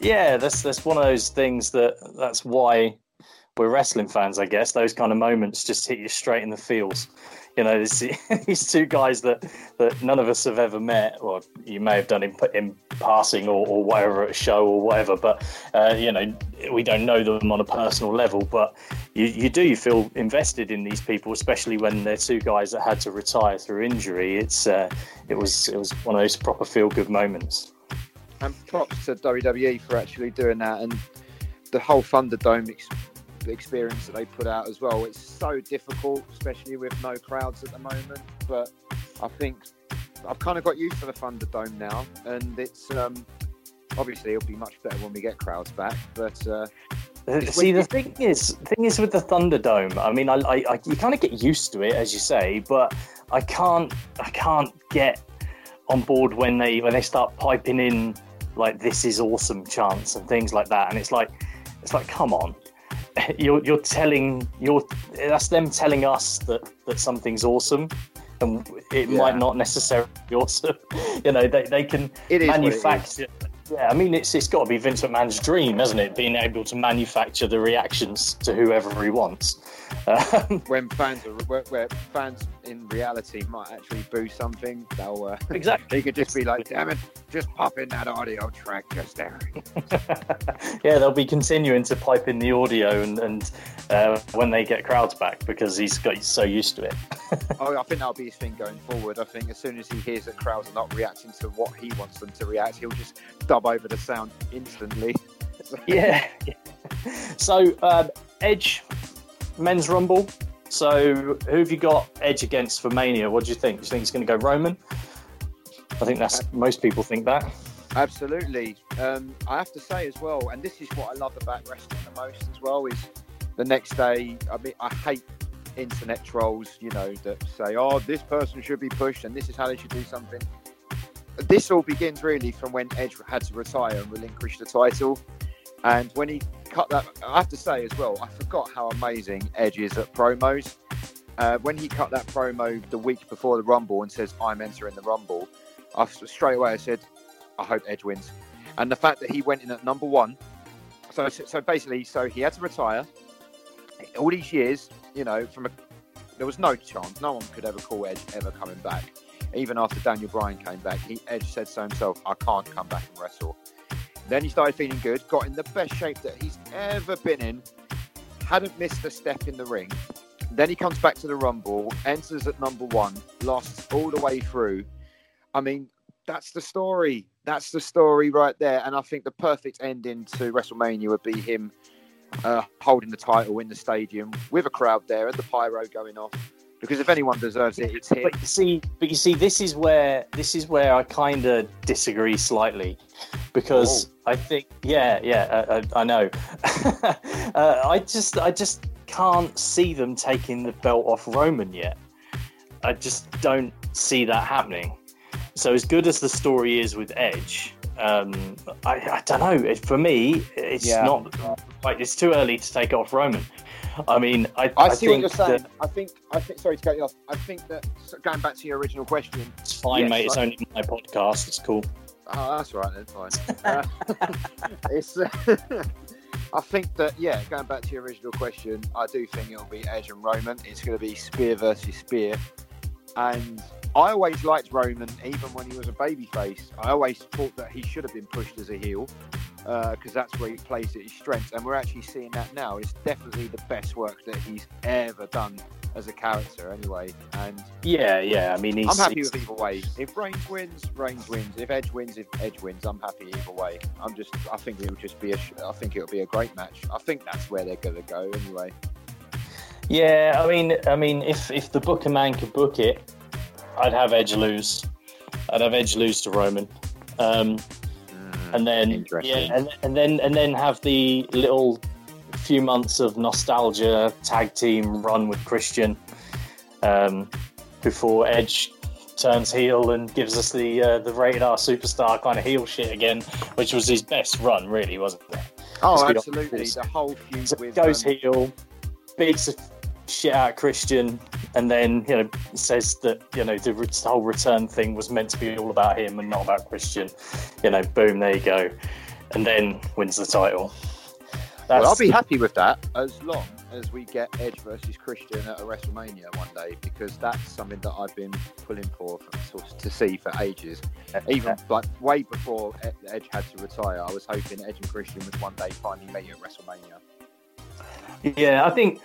yeah. That's that's one of those things that that's why we're wrestling fans, I guess. Those kind of moments just hit you straight in the feels. You know, these two guys that, that none of us have ever met, or you may have done in, in passing or, or whatever at a show or whatever, but, uh, you know, we don't know them on a personal level, but you, you do, you feel invested in these people, especially when they're two guys that had to retire through injury. It's, uh, it was, it was one of those proper feel good moments. And props to WWE for actually doing that and the whole Thunderdome ex- experience that they put out as well. It's so difficult, especially with no crowds at the moment. But I think I've kind of got used to the Thunderdome now, and it's um, obviously it'll be much better when we get crowds back. But uh, See, the thing is, thing is with the Thunderdome. I mean, I, I, I you kind of get used to it, as you say, but I can't, I can't get on board when they when they start piping in like "this is awesome" chants and things like that, and it's like, it's like, come on, you're you're telling you're that's them telling us that that something's awesome. And it Yeah. might not necessarily be awesome. you know, they, they can it is what it is. manufacture. Yeah, I mean, it's it's got to be Vince McMahon's dream, hasn't it? Being able to manufacture the reactions to whoever he wants. Um, when fans are where, where fans in reality might actually boo something, they'll uh, exactly. they could just be like, "Damn it, just pop in that audio track just there." yeah, they'll be continuing to pipe in the audio and, and uh, when they get crowds back because he's got he's so used to it. Oh, I think that'll be his thing going forward. I think as soon as he hears that crowds are not reacting to what he wants them to react, he'll just dub over the sound instantly. yeah. So um, Edge men's rumble. So who have you got Edge against for Mania? What do you think? Do you think he's going to go Roman? I think that's most people think that. Absolutely. Um, I have to say as well, and this is what I love about wrestling the most as well, is the next day. I mean, I hate internet trolls, you know, that say, "Oh, this person should be pushed, and this is how they should do something." This all begins really from when Edge had to retire and relinquish the title, and when he cut that. I have to say as well, I forgot how amazing Edge is at promos. Uh, when he cut that promo the week before the Rumble and says, "I'm entering the Rumble," I straight away I said, "I hope Edge wins," and the fact that he went in at number one. So, so basically, so he had to retire all these years, you know, from a there was no chance, no one could ever call Edge ever coming back. Even after Daniel Bryan came back, he Edge said so himself, "I can't come back and wrestle." Then he started feeling good, got in the best shape that he's ever been in, hadn't missed a step in the ring. Then he comes back to the Rumble, enters at number one, lasts all the way through. I mean, that's the story. That's the story right there. And I think the perfect ending to WrestleMania would be him uh, holding the title in the stadium with a crowd there and the pyro going off. Because if anyone deserves it, it's him. But you see, but you see, this is where this is where I kind of disagree slightly, because oh. I think, yeah, yeah, uh, I, I know. uh, I just, I just can't see them taking the belt off Roman yet. I just don't see that happening. So as good as the story is with Edge, um, I, I, don't know. For me, it's yeah. not like it's too early to take off Roman. I mean, I, I, I see what you're saying. That, I think, I think. Sorry to cut you off. I think that going back to your original question. It's fine, yes, mate. It's only my podcast. It's cool. Oh, that's right then. Fine. uh, it's. I think that yeah, going back to your original question, I do think it'll be Edge and Roman. It's going to be spear versus spear, and I always liked Roman, even when he was a babyface. I always thought that he should have been pushed as a heel because uh, that's where he plays at his strengths, and we're actually seeing that now. It's definitely the best work that he's ever done as a character, anyway. And yeah, yeah. I mean, I'm happy with either way. If Reigns wins, Reigns wins. If Edge wins, if Edge wins, I'm happy either way. I'm just, I think it'll just be a, I think it'll be a great match. I think that's where they're going to go anyway. Yeah, I mean, I mean, if if the Booker man could book it, I'd have Edge lose. I'd have Edge lose to Roman, um, and then yeah, and, and then and then have the little few months of nostalgia tag team run with Christian um, before Edge turns heel and gives us the uh, the rated R superstar kind of heel shit again, which was his best run, really, wasn't it? Oh, absolutely. The whole feud so with goes um... heel, beats shit out Christian, and then you know says that you know the whole return thing was meant to be all about him and not about Christian. You know, boom, there you go, and then wins the title. That's... Well, I'll be happy with that as long as we get Edge versus Christian at a WrestleMania one day because that's something that I've been pulling for, for to see for ages. Even like way before Edge had to retire, I was hoping Edge and Christian would one day finally meet at WrestleMania. Yeah, I think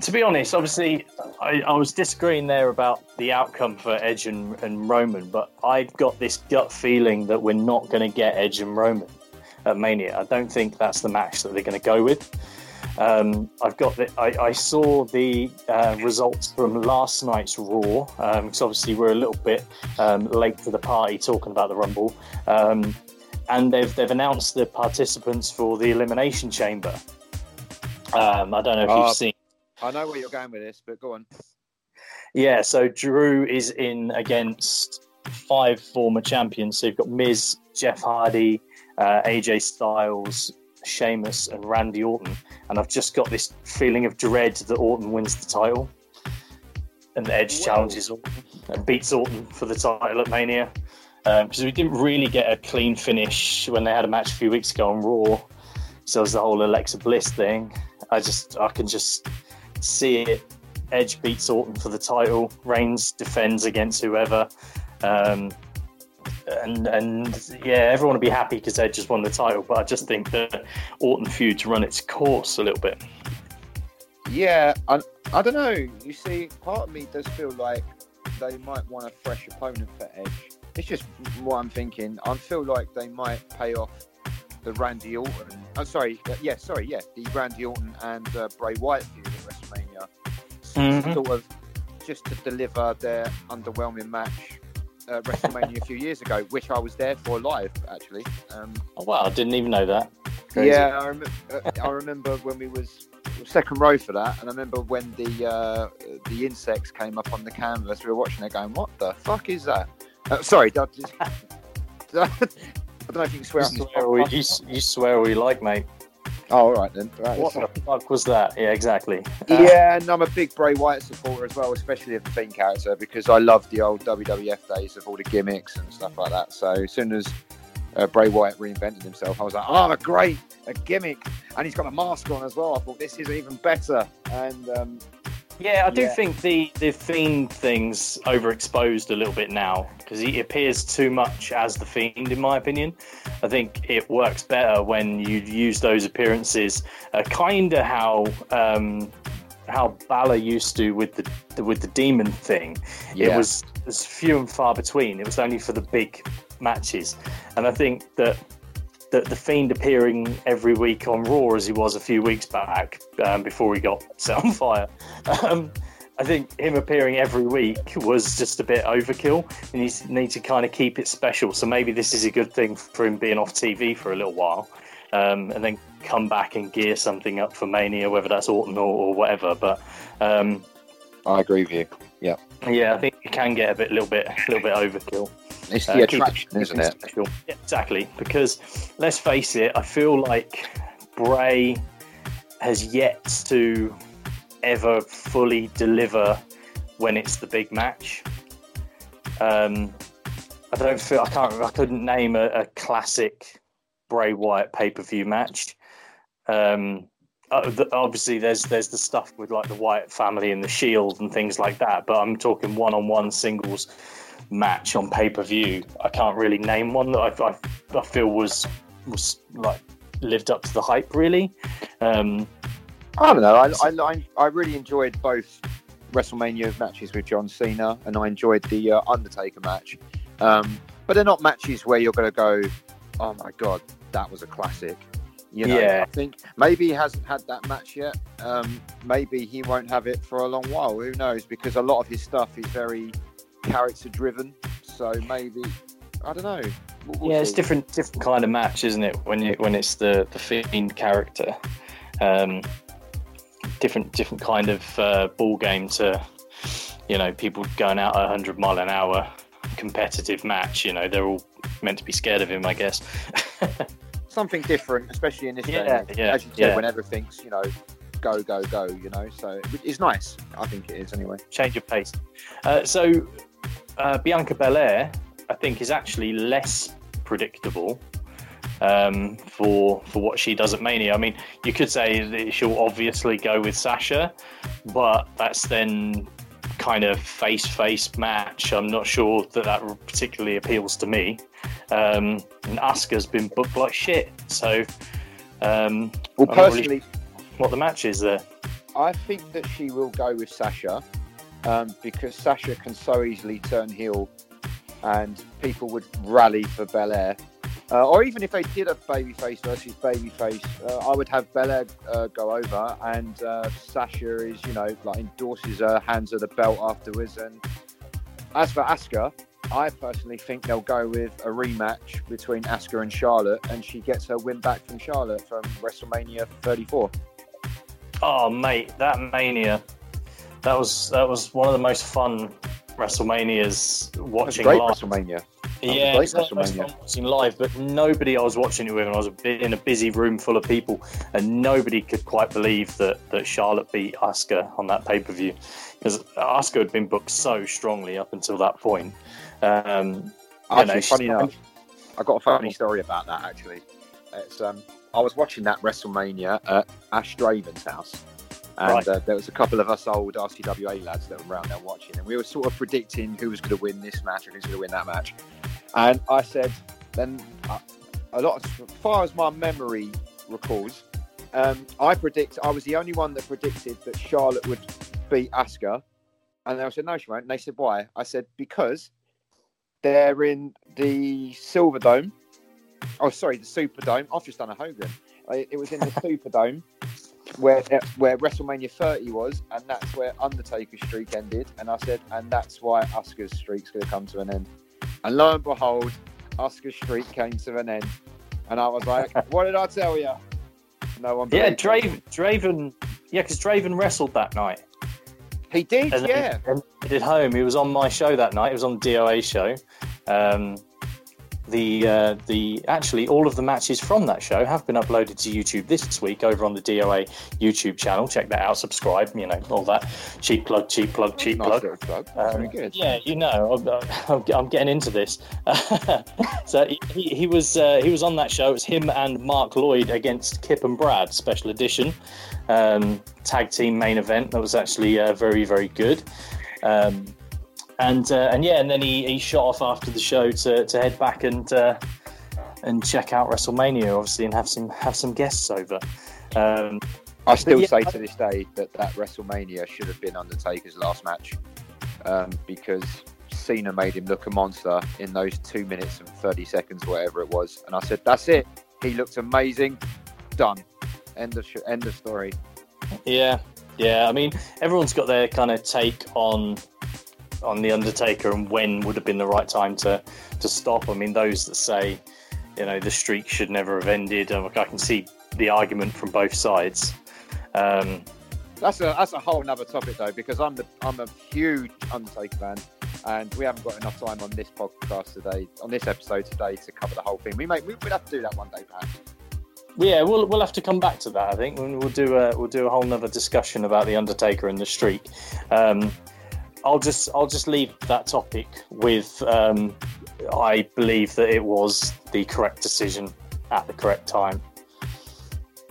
to be honest, obviously, I, I, was disagreeing there about the outcome for Edge and, and Roman, but I've got this gut feeling that we're not going to get Edge and Roman at Mania. I don't think that's the match that they're going to go with. Um, I've got the, I, I saw the uh, results from last night's Raw because um, obviously we're a little bit um, late to the party talking about the Rumble, um, and they've they've announced the participants for the Elimination Chamber. Um, I don't know if uh, you've seen I know where you're going with this, but go on. Yeah, so Drew is in against five former champions. So you've got Miz, Jeff Hardy, uh, AJ Styles, Sheamus, and Randy Orton. And I've just got this feeling of dread that Orton wins the title. And Edge Whoa. challenges Orton and beats Orton for the title at Mania. Because um, we didn't really get a clean finish when they had a match a few weeks ago on Raw. So it was the whole Alexa Bliss thing. I just, I can just see it. Edge beats Orton for the title. Reigns defends against whoever. Um, and and yeah, everyone will be happy because Edge just won the title. But I just think that Orton feud to run its course a little bit. Yeah, I, I don't know. You see, part of me does feel like they might want a fresh opponent for Edge. It's just what I'm thinking. I feel like they might pay off the Randy Orton. I'm oh, sorry, uh, yeah, sorry, yeah, the Randy Orton and uh, Bray Wyatt feud. Mhm. sort of just to deliver their underwhelming match at WrestleMania a few years ago, which I was there for live actually. Um, Oh, wow, I didn't even know that. Crazy. yeah, I, rem- uh, I remember when we was second row for that, and I remember when the uh, the insects came up on the canvas. We were watching it, going, "What the fuck is that?" Uh, sorry, I just- I don't know if you can swear. You swear, all you, you swear all you like, mate. Oh, all right then. Right, What the fuck was that? Yeah, exactly. Uh, Yeah, and I'm a big Bray Wyatt supporter as well, especially of the Fiend character, because I love the old WWF days of all the gimmicks and stuff like that. So as soon as uh, Bray Wyatt reinvented himself, I was like, oh, great, a gimmick. And he's got a mask on as well. I thought this is even better. And um, Yeah, I do Yeah. think the the fiend thing's overexposed a little bit now because he appears too much as the fiend, in my opinion. I think it works better when you use those appearances, uh, kind of how um, how Balor used to with the with the demon thing. It was it was few and far between. It was only for the big matches, and I think that. That the Fiend appearing every week on Raw as he was a few weeks back um, before he got set on fire. Um, I think him appearing every week was just a bit overkill, and you need to kind of keep it special. So maybe this is a good thing for him being off TV for a little while, um, and then come back and gear something up for Mania, whether that's Orton or, or whatever. But um, I agree with you. yeah, Yeah, I think it can get a bit, little bit, a little bit overkill. It's Uh, the keep attraction, isn't it? special. Exactly. Because let's face it, I feel like Bray has yet to ever fully deliver when it's the big match. Um, I don't feel I can't. I couldn't name a, a classic Bray Wyatt pay per view match. Um, uh, the, obviously, there's there's the stuff with like the Wyatt family and the Shield and things like that. But I'm talking one on one singles match on pay per view. I can't really name one that I, I, I feel was was like lived up to the hype. Really, um, I don't know. I, I, I, I really enjoyed both WrestleMania matches with John Cena, and I enjoyed the uh, Undertaker match. Um, but they're not matches where you're going to go, "Oh my god, that was a classic." You know, Yeah. I think maybe he hasn't had that match yet. Um, maybe he won't have it for a long while. Who knows? Because a lot of his stuff is very character driven. So maybe I don't know. We'll- yeah, it's different different kind of match, isn't it? When you when it's the the fiend character, um, different different kind of uh, ball game to you know people going out at 100 mile an hour competitive match. You know, they're all meant to be scared of him, I guess. something different, especially in this day. Yeah, age. yeah, As you said, yeah. when everything's you know go go go, you know. So it's nice. I think it is anyway. change of pace. Uh, so uh, Bianca Belair, I think, is actually less predictable um, for for what she does at Mania. I mean, you could say that she'll obviously go with Sasha, but that's then kind of face face match. I'm not sure that that particularly appeals to me. Um, and Asuka's been booked like shit, so. Um, Well, I'm not really personally, what the match is there? I think that she will go with Sasha um, because Sasha can so easily turn heel, and people would rally for Belair. Uh, or even if they did a babyface versus babyface, uh, I would have Belair uh, go over, and uh, Sasha is, you know, like endorses her, hands her the belt afterwards. And as for Asuka, I personally think they'll go with a rematch between Asuka and Charlotte, and she gets her win back from Charlotte from WrestleMania 34. Oh mate, that Mania, that was that was one of the most fun WrestleManias watching great live. WrestleMania. Yeah, great it's the most WrestleMania. fun watching live, but nobody I was watching it with, and I was a bit in a busy room full of people, and nobody could quite believe that that Charlotte beat Asuka on that pay per view because Asuka had been booked so strongly up until that point. Um, Actually, know, funny enough, I got a funny story about that. Actually, it's um, I was watching that WrestleMania at Ash Draven's house, and Right. uh, there was a couple of us old RCWA lads that were around there watching, and we were sort of predicting who was going to win this match and who's going to win that match. And I said, then uh, a lot, as far as my memory recalls, um, I predict I was the only one that predicted that Charlotte would beat Asuka, and they said no, she won't. And they said why? I said because they're in the Silver Dome. Oh, sorry, the Superdome. I've just done a Hogan. I- It was in the Superdome, where where WrestleMania 30 was, and that's where Undertaker's streak ended. And I said, and that's why Asuka's streak's going to come to an end. And lo and behold, Asuka's streak came to an end. And I was like, what did I tell you? No one. Yeah. Draven. Draven. Yeah, because Draven wrestled that night. He did, And yeah. then he did home. He was on my show that night. He was on the DOA show. Um, the uh, the actually all of the matches from that show have been uploaded to YouTube this week over on the DOA YouTube channel. Check that out. Subscribe. You know all that cheap plug, cheap plug, cheap plug. little plug. Um. Yeah, you know, I'm, I'm, getting into this. so he, he, he was uh, he was on that show. It was him and Mark Lloyd against Kip and Brad, special edition um, tag team main event. That was actually uh, very very good. Um, and uh, and yeah, and then he, he shot off after the show to, to head back and uh, and check out WrestleMania, obviously, and have some have some guests over. Um, I still yeah, say to this day that that WrestleMania should have been Undertaker's last match um, because Cena made him look a monster in those two minutes and 30 seconds, whatever it was. And I said, that's it. He looked amazing. Done. End of, sh- end of story. Yeah, yeah. I mean, everyone's got their kind of take on on the Undertaker and when would have been the right time to to stop. I mean, those that say, you know, the streak should never have ended. um, I can see the argument from both sides. Um, That's a that's a whole nother topic though, because I'm the I'm a huge Undertaker fan, and we haven't got enough time on this podcast today, on this episode today, to cover the whole thing. We may we, we'd have to do that one day, perhaps. yeah, we'll we'll have to come back to that. I think we'll we'll do a we'll do a whole nother discussion about the Undertaker and the streak. Um, I'll just I'll just leave that topic with um, I believe that it was the correct decision at the correct time.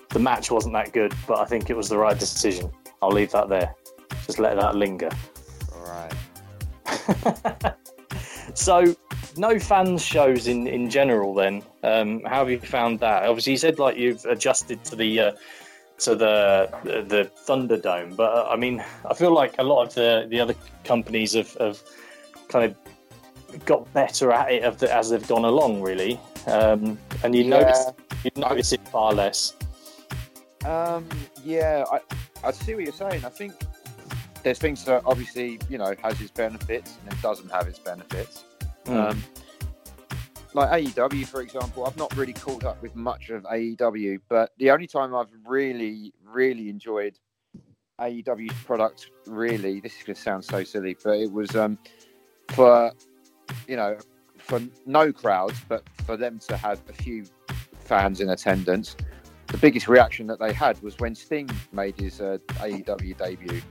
The match wasn't that good, but I think it was the right decision. I'll leave that there. Just let that linger. All right. So, no fans shows in, in general. Then, um, how have you found that? Obviously, you said like you've adjusted to the uh, to the the Thunderdome, but uh, I mean, I feel like a lot of the the other companies have, have kind of got better at it of the, as they've gone along, really. Um, and you Yeah. notice you notice it far less. Um, yeah, I, I see what you're saying. I think there's things that obviously, you know, has its benefits and it doesn't have its benefits. Mm. Um, like AEW, for example, I've not really caught up with much of AEW, but the only time I've really, really enjoyed AEW's product, really, this is going to sound so silly, but it was um, for, you know, for no crowds, but for them to have a few fans in attendance the biggest reaction that they had was when Sting made his uh, AEW debut,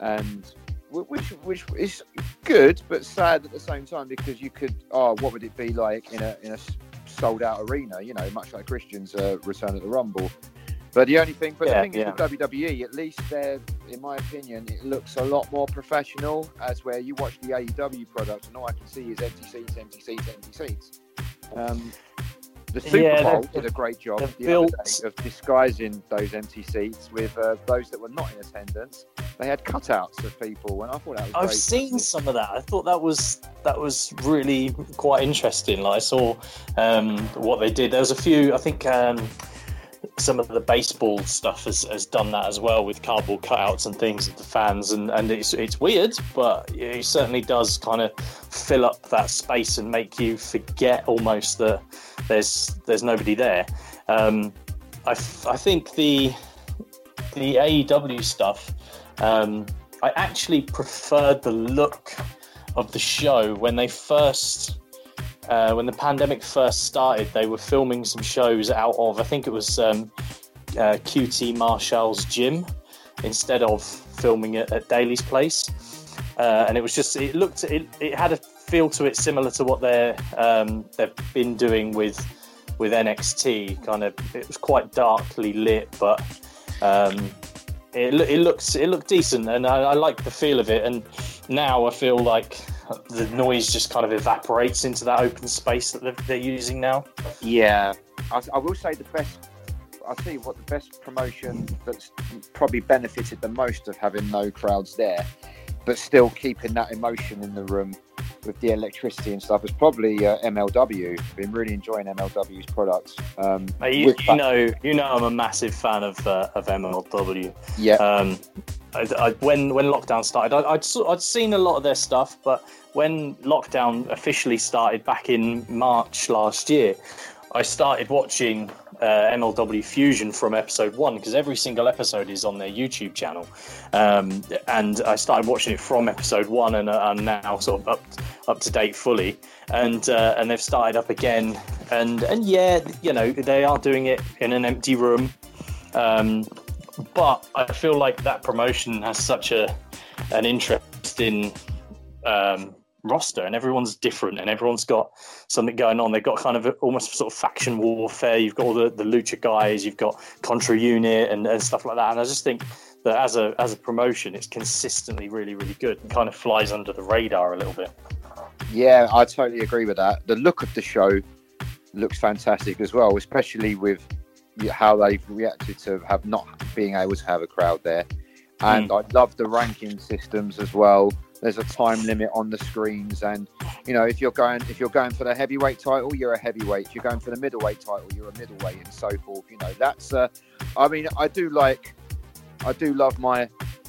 and which which is good but sad at the same time because you could oh what would it be like in a in a sold out arena you know much like Christian's uh, return at the Rumble. But the only thing, but Yeah, the thing yeah. is with WWE, at least there, in my opinion, it looks a lot more professional. As where you watch the AEW product, and all I can see is empty seats, empty seats, empty seats. Um, the Super Yeah, Bowl did a great job the built- other day of disguising those empty seats with uh, those that were not in attendance. They had cutouts of people, and I thought that was I've great. seen some of that. I thought that was that was really quite interesting. Like I saw um, what they did. There was a few. I think um, some of the baseball stuff has, has done that as well with cardboard cutouts and things of the fans, and, and it's it's weird, but it certainly does kind of fill up that space and make you forget almost that there's there's nobody there. Um, I, f- I think the the AEW stuff. Um, I actually preferred the look of the show when they first, uh, when the pandemic first started. They were filming some shows out of, I think it was um, uh, QT Marshall's gym, instead of filming it at Daily's place. Uh, and it was just, it looked, it, it had a feel to it similar to what they're um, they've been doing with with NXT. Kind of, it was quite darkly lit, but um, it, it looks it looked decent, and I, I like the feel of it. And now I feel like the noise just kind of evaporates into that open space that they're, they're using now. Yeah, I, I will say the best. I'll tell you what, the best promotion that's probably benefited the most of having no crowds there, but still keeping that emotion in the room, with the electricity and stuff is probably uh, MLW. I've been really enjoying MLW's products. Um, you, you know, you know, I'm a massive fan of uh, of MLW. yeah, Um, I, I, when when lockdown started, I, I'd I'd seen a lot of their stuff, but when lockdown officially started back in March last year, I started watching uh, MLW Fusion from episode one because every single episode is on their YouTube channel, um, and I started watching it from episode one, and uh, I'm now sort of up up to date fully, and uh, and they've started up again, and and yeah, you know they are doing it in an empty room. Um, but I feel like that promotion has such a an interesting um, roster, and everyone's different, and everyone's got something going on. They've got kind of a, almost sort of faction warfare. You've got all the, the lucha guys, you've got Contra Unit, and, and stuff like that. And I just think that as a as a promotion, it's consistently really really good. and kind of flies under the radar a little bit. yeah, I totally agree with that. The look of the show looks fantastic as well, especially with how they've reacted to have not being able to have a crowd there. And Hmm. I love the ranking systems as well. There's a time limit on the screens, and you know if you're going if you're going for the heavyweight title, you're a heavyweight. If you're going for the middleweight title, you're a middleweight, and so forth. You know that's. Uh, I mean, I do like, I do love my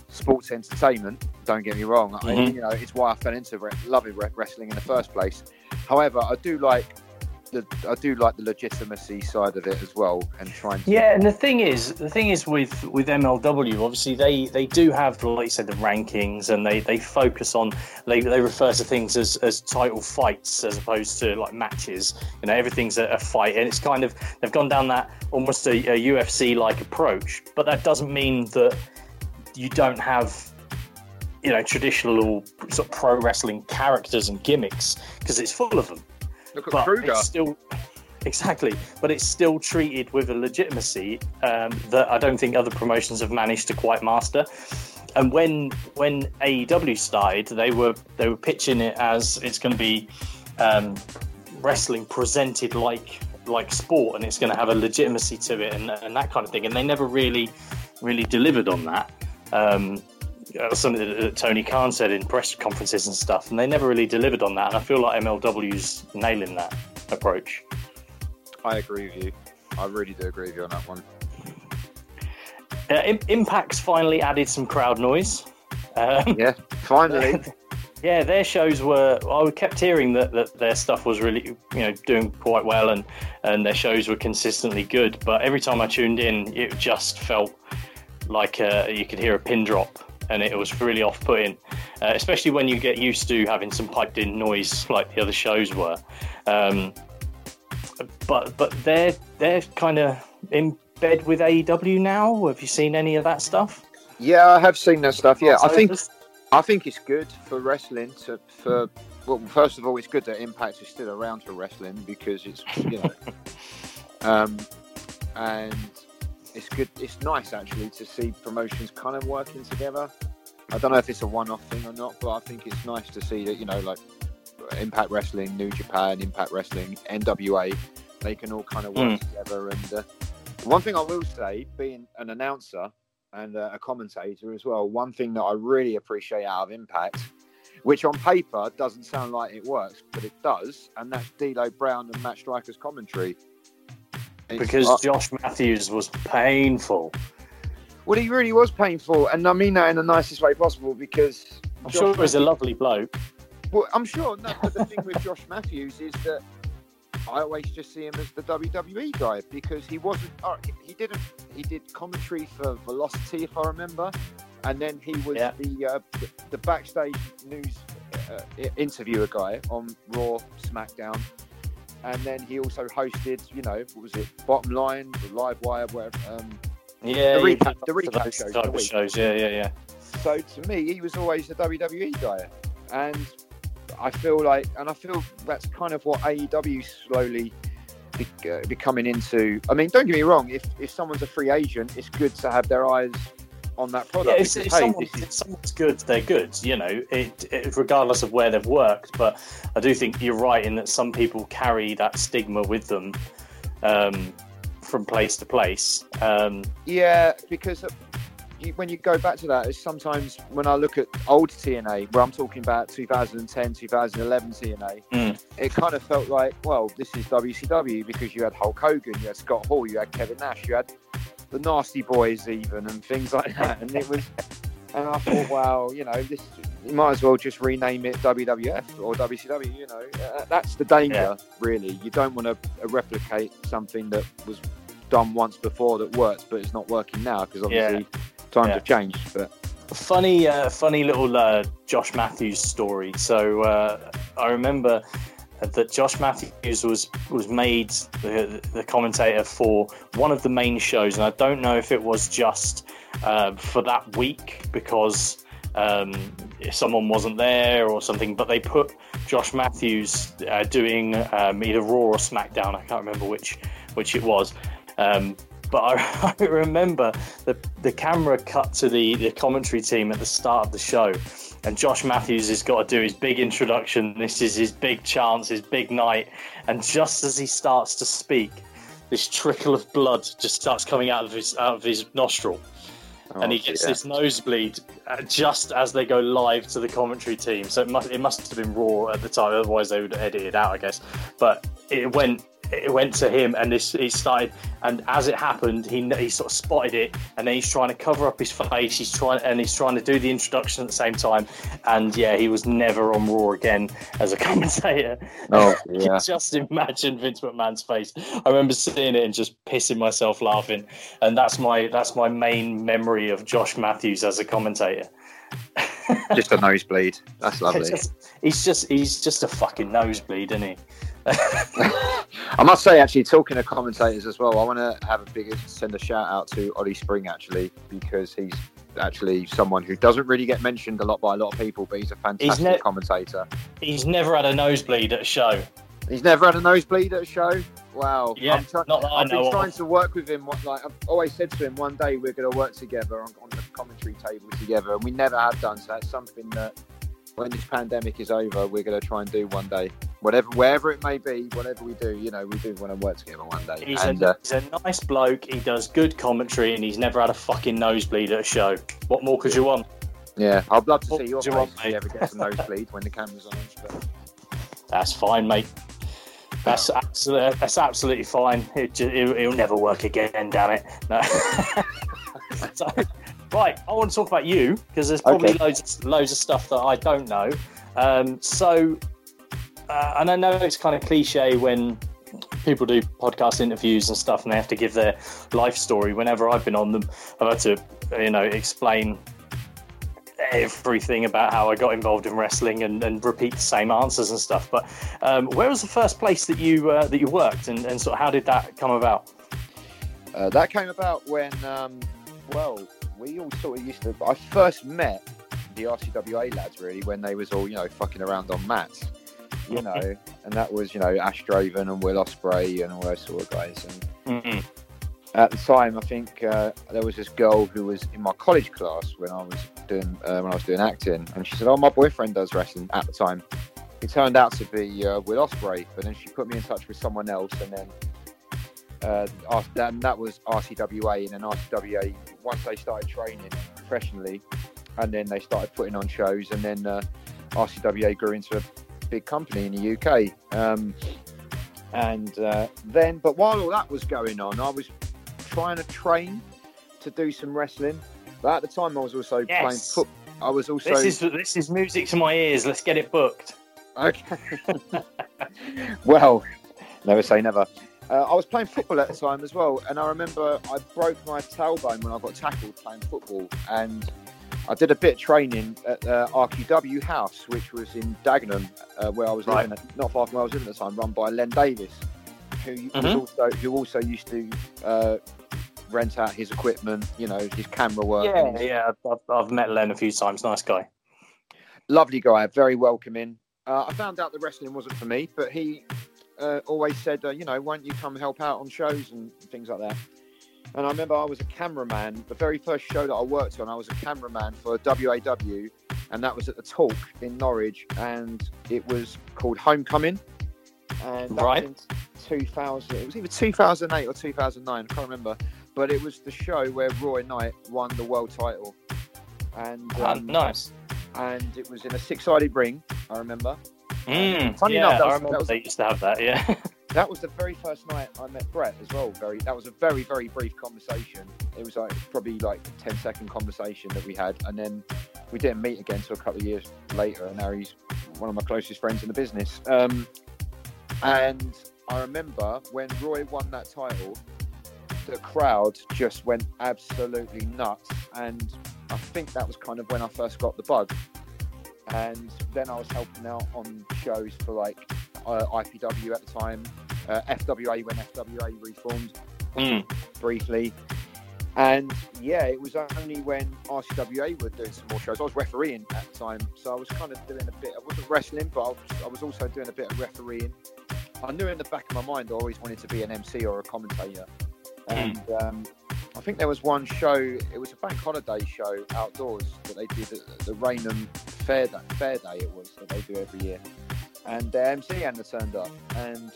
sports entertainment. Don't get me wrong. I, Mhm. you know it's why I fell into re- loving re- wrestling in the first place. However, I do like the I do like the legitimacy side of it as well, and trying to Yeah, and the thing is, the thing is with with MLW, obviously they they do have, like you said, the rankings, and they they focus on they they refer to things as as title fights as opposed to like matches. You know, everything's a, a fight, and it's kind of they've gone down that almost a, a UFC like approach, but that doesn't mean that you don't have you know traditional sort of pro wrestling characters and gimmicks because it's full of them look at but Kruger. it's still exactly but it's still treated with a legitimacy um, that i don't think other promotions have managed to quite master. And when when aew started they were they were pitching it as it's going to be um, wrestling presented like like sport and it's going to have a legitimacy to it and, and that kind of thing. And they never really really delivered on that. Um, uh, something that that Tony Khan said in press conferences and stuff, and they never really delivered on that. And I feel like MLW's nailing that approach. I agree with you. I really do agree with you on that one. Uh, Im- Impact's finally added some crowd noise. Um, Yeah, finally. yeah, their shows were. I kept hearing that, that their stuff was really, you know, doing quite well, and and their shows were consistently good. But every time I tuned in, it just felt like uh, you could hear a pin drop, and it was really off-putting, uh, especially when you get used to having some piped-in noise like the other shows were. Um, but but they're they're kind of in bed with AEW now. Have you seen any of that stuff? yeah, I have seen that stuff. Yeah, I think I think it's good for wrestling to for well, first of all, it's good that Impact is still around for wrestling because it's you know, um, and it's good. It's nice actually to see promotions kind of working together. I don't know if it's a one-off thing or not, but I think it's nice to see that you know, like Impact Wrestling, New Japan, Impact Wrestling, NWA, they can all kind of work together. And uh, one thing I will say, being an announcer and uh, a commentator as well, one thing that I really appreciate out of Impact, which on paper doesn't sound like it works, but it does, and that's D'Lo Brown and Matt Striker's commentary. It's- because uh, Josh Matthews was painful. well, he really was painful, and I mean that in the nicest way possible because I'm Josh sure he's a lovely bloke. Well, I'm sure. No, but the thing with Josh Matthews is that I always just see him as the WWE guy because he wasn't. Uh, he didn't. He did commentary for Velocity, if I remember, and then he was Yeah. the, uh, the the backstage news uh, interviewer guy on Raw, SmackDown, and then he also hosted. You know, what was it? Bottom Line, the Live Wire, whatever. Um, Yeah, The he recap- the recap shows, type the of shows. Yeah, yeah, yeah. so to me, he was always the WWE guy, and I feel like, and I feel that's kind of what AEW slowly be, uh, becoming into. I mean, don't get me wrong. If if someone's a free agent, it's good to have their eyes on that Yeah, product. if, because, if, hey, someone, if someone's good, they're good. You know, it, it, regardless of where they've worked. But I do think you're right in that some people carry that stigma with them um, from place to place. Um, yeah, because uh, when you go back to that, is sometimes when I look at old TNA, where I'm talking about 2010, 2011 TNA, Mm. it kind of felt like, well, this is WCW because you had Hulk Hogan, you had Scott Hall, you had Kevin Nash, you had the Nasty Boys even, and things like that. And it was, and I thought, well, you know, this you might as well just rename it WWF or WCW. You know, uh, that's the danger, really. You don't want to replicate something that was done once before that works, but it's not working now because obviously times Yeah. have changed. But funny, uh, funny little uh, Josh Matthews story. So uh, I remember that Josh Matthews was was made the, the commentator for one of the main shows, and I don't know if it was just uh, for that week because um, someone wasn't there or something, but they put Josh Matthews uh, doing um, either Raw or SmackDown. I can't remember which which it was. Um, but I, I remember the the camera cut to the, the commentary team at the start of the show, and Josh Matthews has got to do his big introduction. This is his big chance, his big night, and just as he starts to speak, this trickle of blood just starts coming out of his out of his nostril, and he oh, gets yeah. this nosebleed uh, just as they go live to the commentary team. So it must it must have been raw at the time, otherwise they would edit it out, I guess. But it went it went to him, and this he started. And as it happened, he he sort of spotted it, and then he's trying to cover up his face. He's trying and he's trying to do the introduction at the same time. And yeah, he was never on Raw again as a commentator. Oh, yeah. just imagine Vince McMahon's face. I remember seeing it and just pissing myself laughing. And that's my that's my main memory of Josh Matthews as a commentator. just a nosebleed. That's lovely. Just- he's just he's just a fucking nosebleed, isn't he? I must say, actually, talking to commentators as well, I want to have a big send a shout out to Ollie Spring actually because he's actually someone who doesn't really get mentioned a lot by a lot of people, but he's a fantastic ne- commentator. He's never had a nosebleed at a show. He's never had a nosebleed at a show. Wow. Yeah, I'm try- not that I I've been trying of. to work with him. Like I've always said to him, one day we're going to work together on, on the commentary table together, and we never have done. So that's something that when this pandemic is over, we're going to try and do one day. Whatever, wherever it may be, whatever we do, you know, we do want to work together one day. He's, and a, uh, he's a nice bloke. He does good commentary, and he's never had a fucking nosebleed at a show. What more could you want? yeah, I'd love to What see your face you want, if you ever get a nosebleed when the camera's on. But That's fine, mate. That's absolutely that's absolutely fine. It, ju- it, it'll never work again. Damn it. No. so, right, I want to talk about you because there's probably Okay. loads loads of stuff that I don't know. Um, so, uh, and I know it's kind of cliche when people do podcast interviews and stuff, and they have to give their life story. Whenever I've been on them, I've had to, you know, explain everything about how I got involved in wrestling and, and repeat the same answers and stuff. But um, where was the first place that you uh, that you worked, and, and sort of how did that come about? Uh, that came about when, um, well, we all sort of used to. I first met the RCWA lads really when they was all you know fucking around on mats, you know, and that was you know Ash Draven and Will Ospreay and all those sort of guys. And Mm-mm. at the time, I think uh, there was this girl who was in my college class when I was doing uh, when I was doing acting, and she said, "Oh, my boyfriend does wrestling." At the time, it turned out to be uh, Will Ospreay, but then she put me in touch with someone else, and then uh, then that was RCWA, and then RCWA once they started training professionally, and then they started putting on shows, and then uh, RCWA grew into a big company in the UK. Um, and uh, then, but while all that was going on, I was trying to train to do some wrestling. But at the time, I was also playing football. I was also This is this is music to my ears. Let's get it booked. Okay. well, never say never. Uh, I was playing football at the time as well, and I remember I broke my tailbone when I got tackled playing football, and I did a bit of training at uh, RQW House, which was in Dagenham, uh, where I was Right. living, not far from where I was living at the time, run by Len Davis, who was Mhm. also who also used to uh, rent out his equipment, you know, his camera work. Yeah, his- yeah. I've, I've met Len a few times. Nice guy. lovely guy, very welcoming. Uh, I found out the wrestling wasn't for me, but he uh, always said, uh, you know, why don't you come help out on shows and things like that. And I remember I was a cameraman. The very first show that I worked on, I was a cameraman for WAW, and that was at the Talk in Norwich, and it was called Homecoming. And Right. was in 2000. It was either 2008 or 2009. I can't remember. but it was the show where Roy Knight won the world title, and Ah, um, nice. and it was in a six-sided ring. I remember. Mm, Funny yeah, enough, that I remember that was- they used to have that. Yeah. That was the very first night I met Brett as well. Very, that was a very, very brief conversation. It was like probably like a 10 second conversation that we had, and then we didn't meet again until a couple of years later. And now he's one of my closest friends in the business. Um, and I remember when Roy won that title, the crowd just went absolutely nuts, and I think that was kind of when I first got the bug. And then I was helping out on shows for like uh, IPW at the time, uh, FWA when FWA reformed Mm. briefly. And yeah, it was only when RCWA were doing some more shows. I was refereeing at the time, so I was kind of doing a bit. I wasn't wrestling, but I was, I was also doing a bit of refereeing. I knew in the back of my mind I always wanted to be an MC or a commentator. And um, I think there was one show. It was a bank holiday show outdoors that they did at the Raynham Fair Day, Fair Day. It was that they do every year. And their MC hadn't turned up, and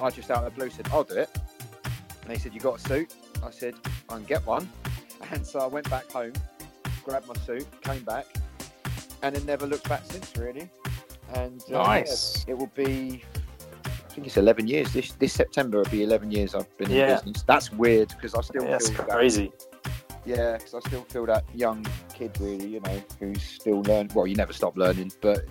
I just out of the blue said, "I'll do it." And they said, "You got a suit?" I said, "I can get one." And so I went back home, grabbed my suit, came back, and then never looked back since. Really. And uh, Nice. yeah, it will be. I think it's 11 years. This this September will be 11 years I've been Yeah. in business. That's weird because I still Yeah, That's feel that, crazy. yeah, because I still feel that young kid really, you know, who's still learning. Well, you never stop learning, but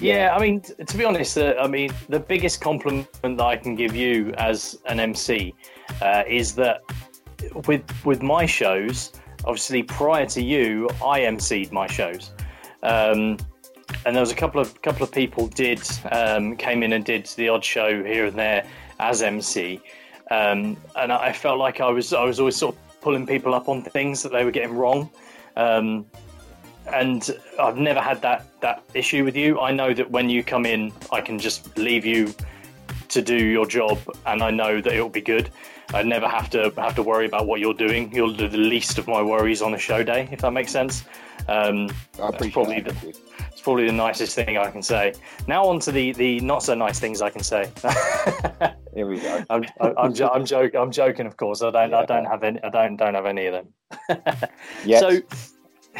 Yeah, I mean, t- to be honest, uh, I mean, the biggest compliment that I can give you as an MC uh, is that with with my shows, obviously prior to you, I MC'd my shows, um, and there was a couple of couple of people did um, came in and did the odd show here and there as MC, um, and I felt like I was I was always sort of pulling people up on things that they were getting wrong. Um, and I've never had that that issue with you. I know that when you come in, I can just leave you to do your job, and I know that it'll be good. I never have to have to worry about what you're doing. You'll do the least of my worries on a show day, if that makes sense. Um, I appreciate probably that. the- it's probably the nicest thing I can say. Now on to the the not so nice things I can say. Here we go. I'm I'm, I'm, jo- I'm joking. I'm joking. Of course, I don't. I don't have any. I don't don't have any of them. Yes. So,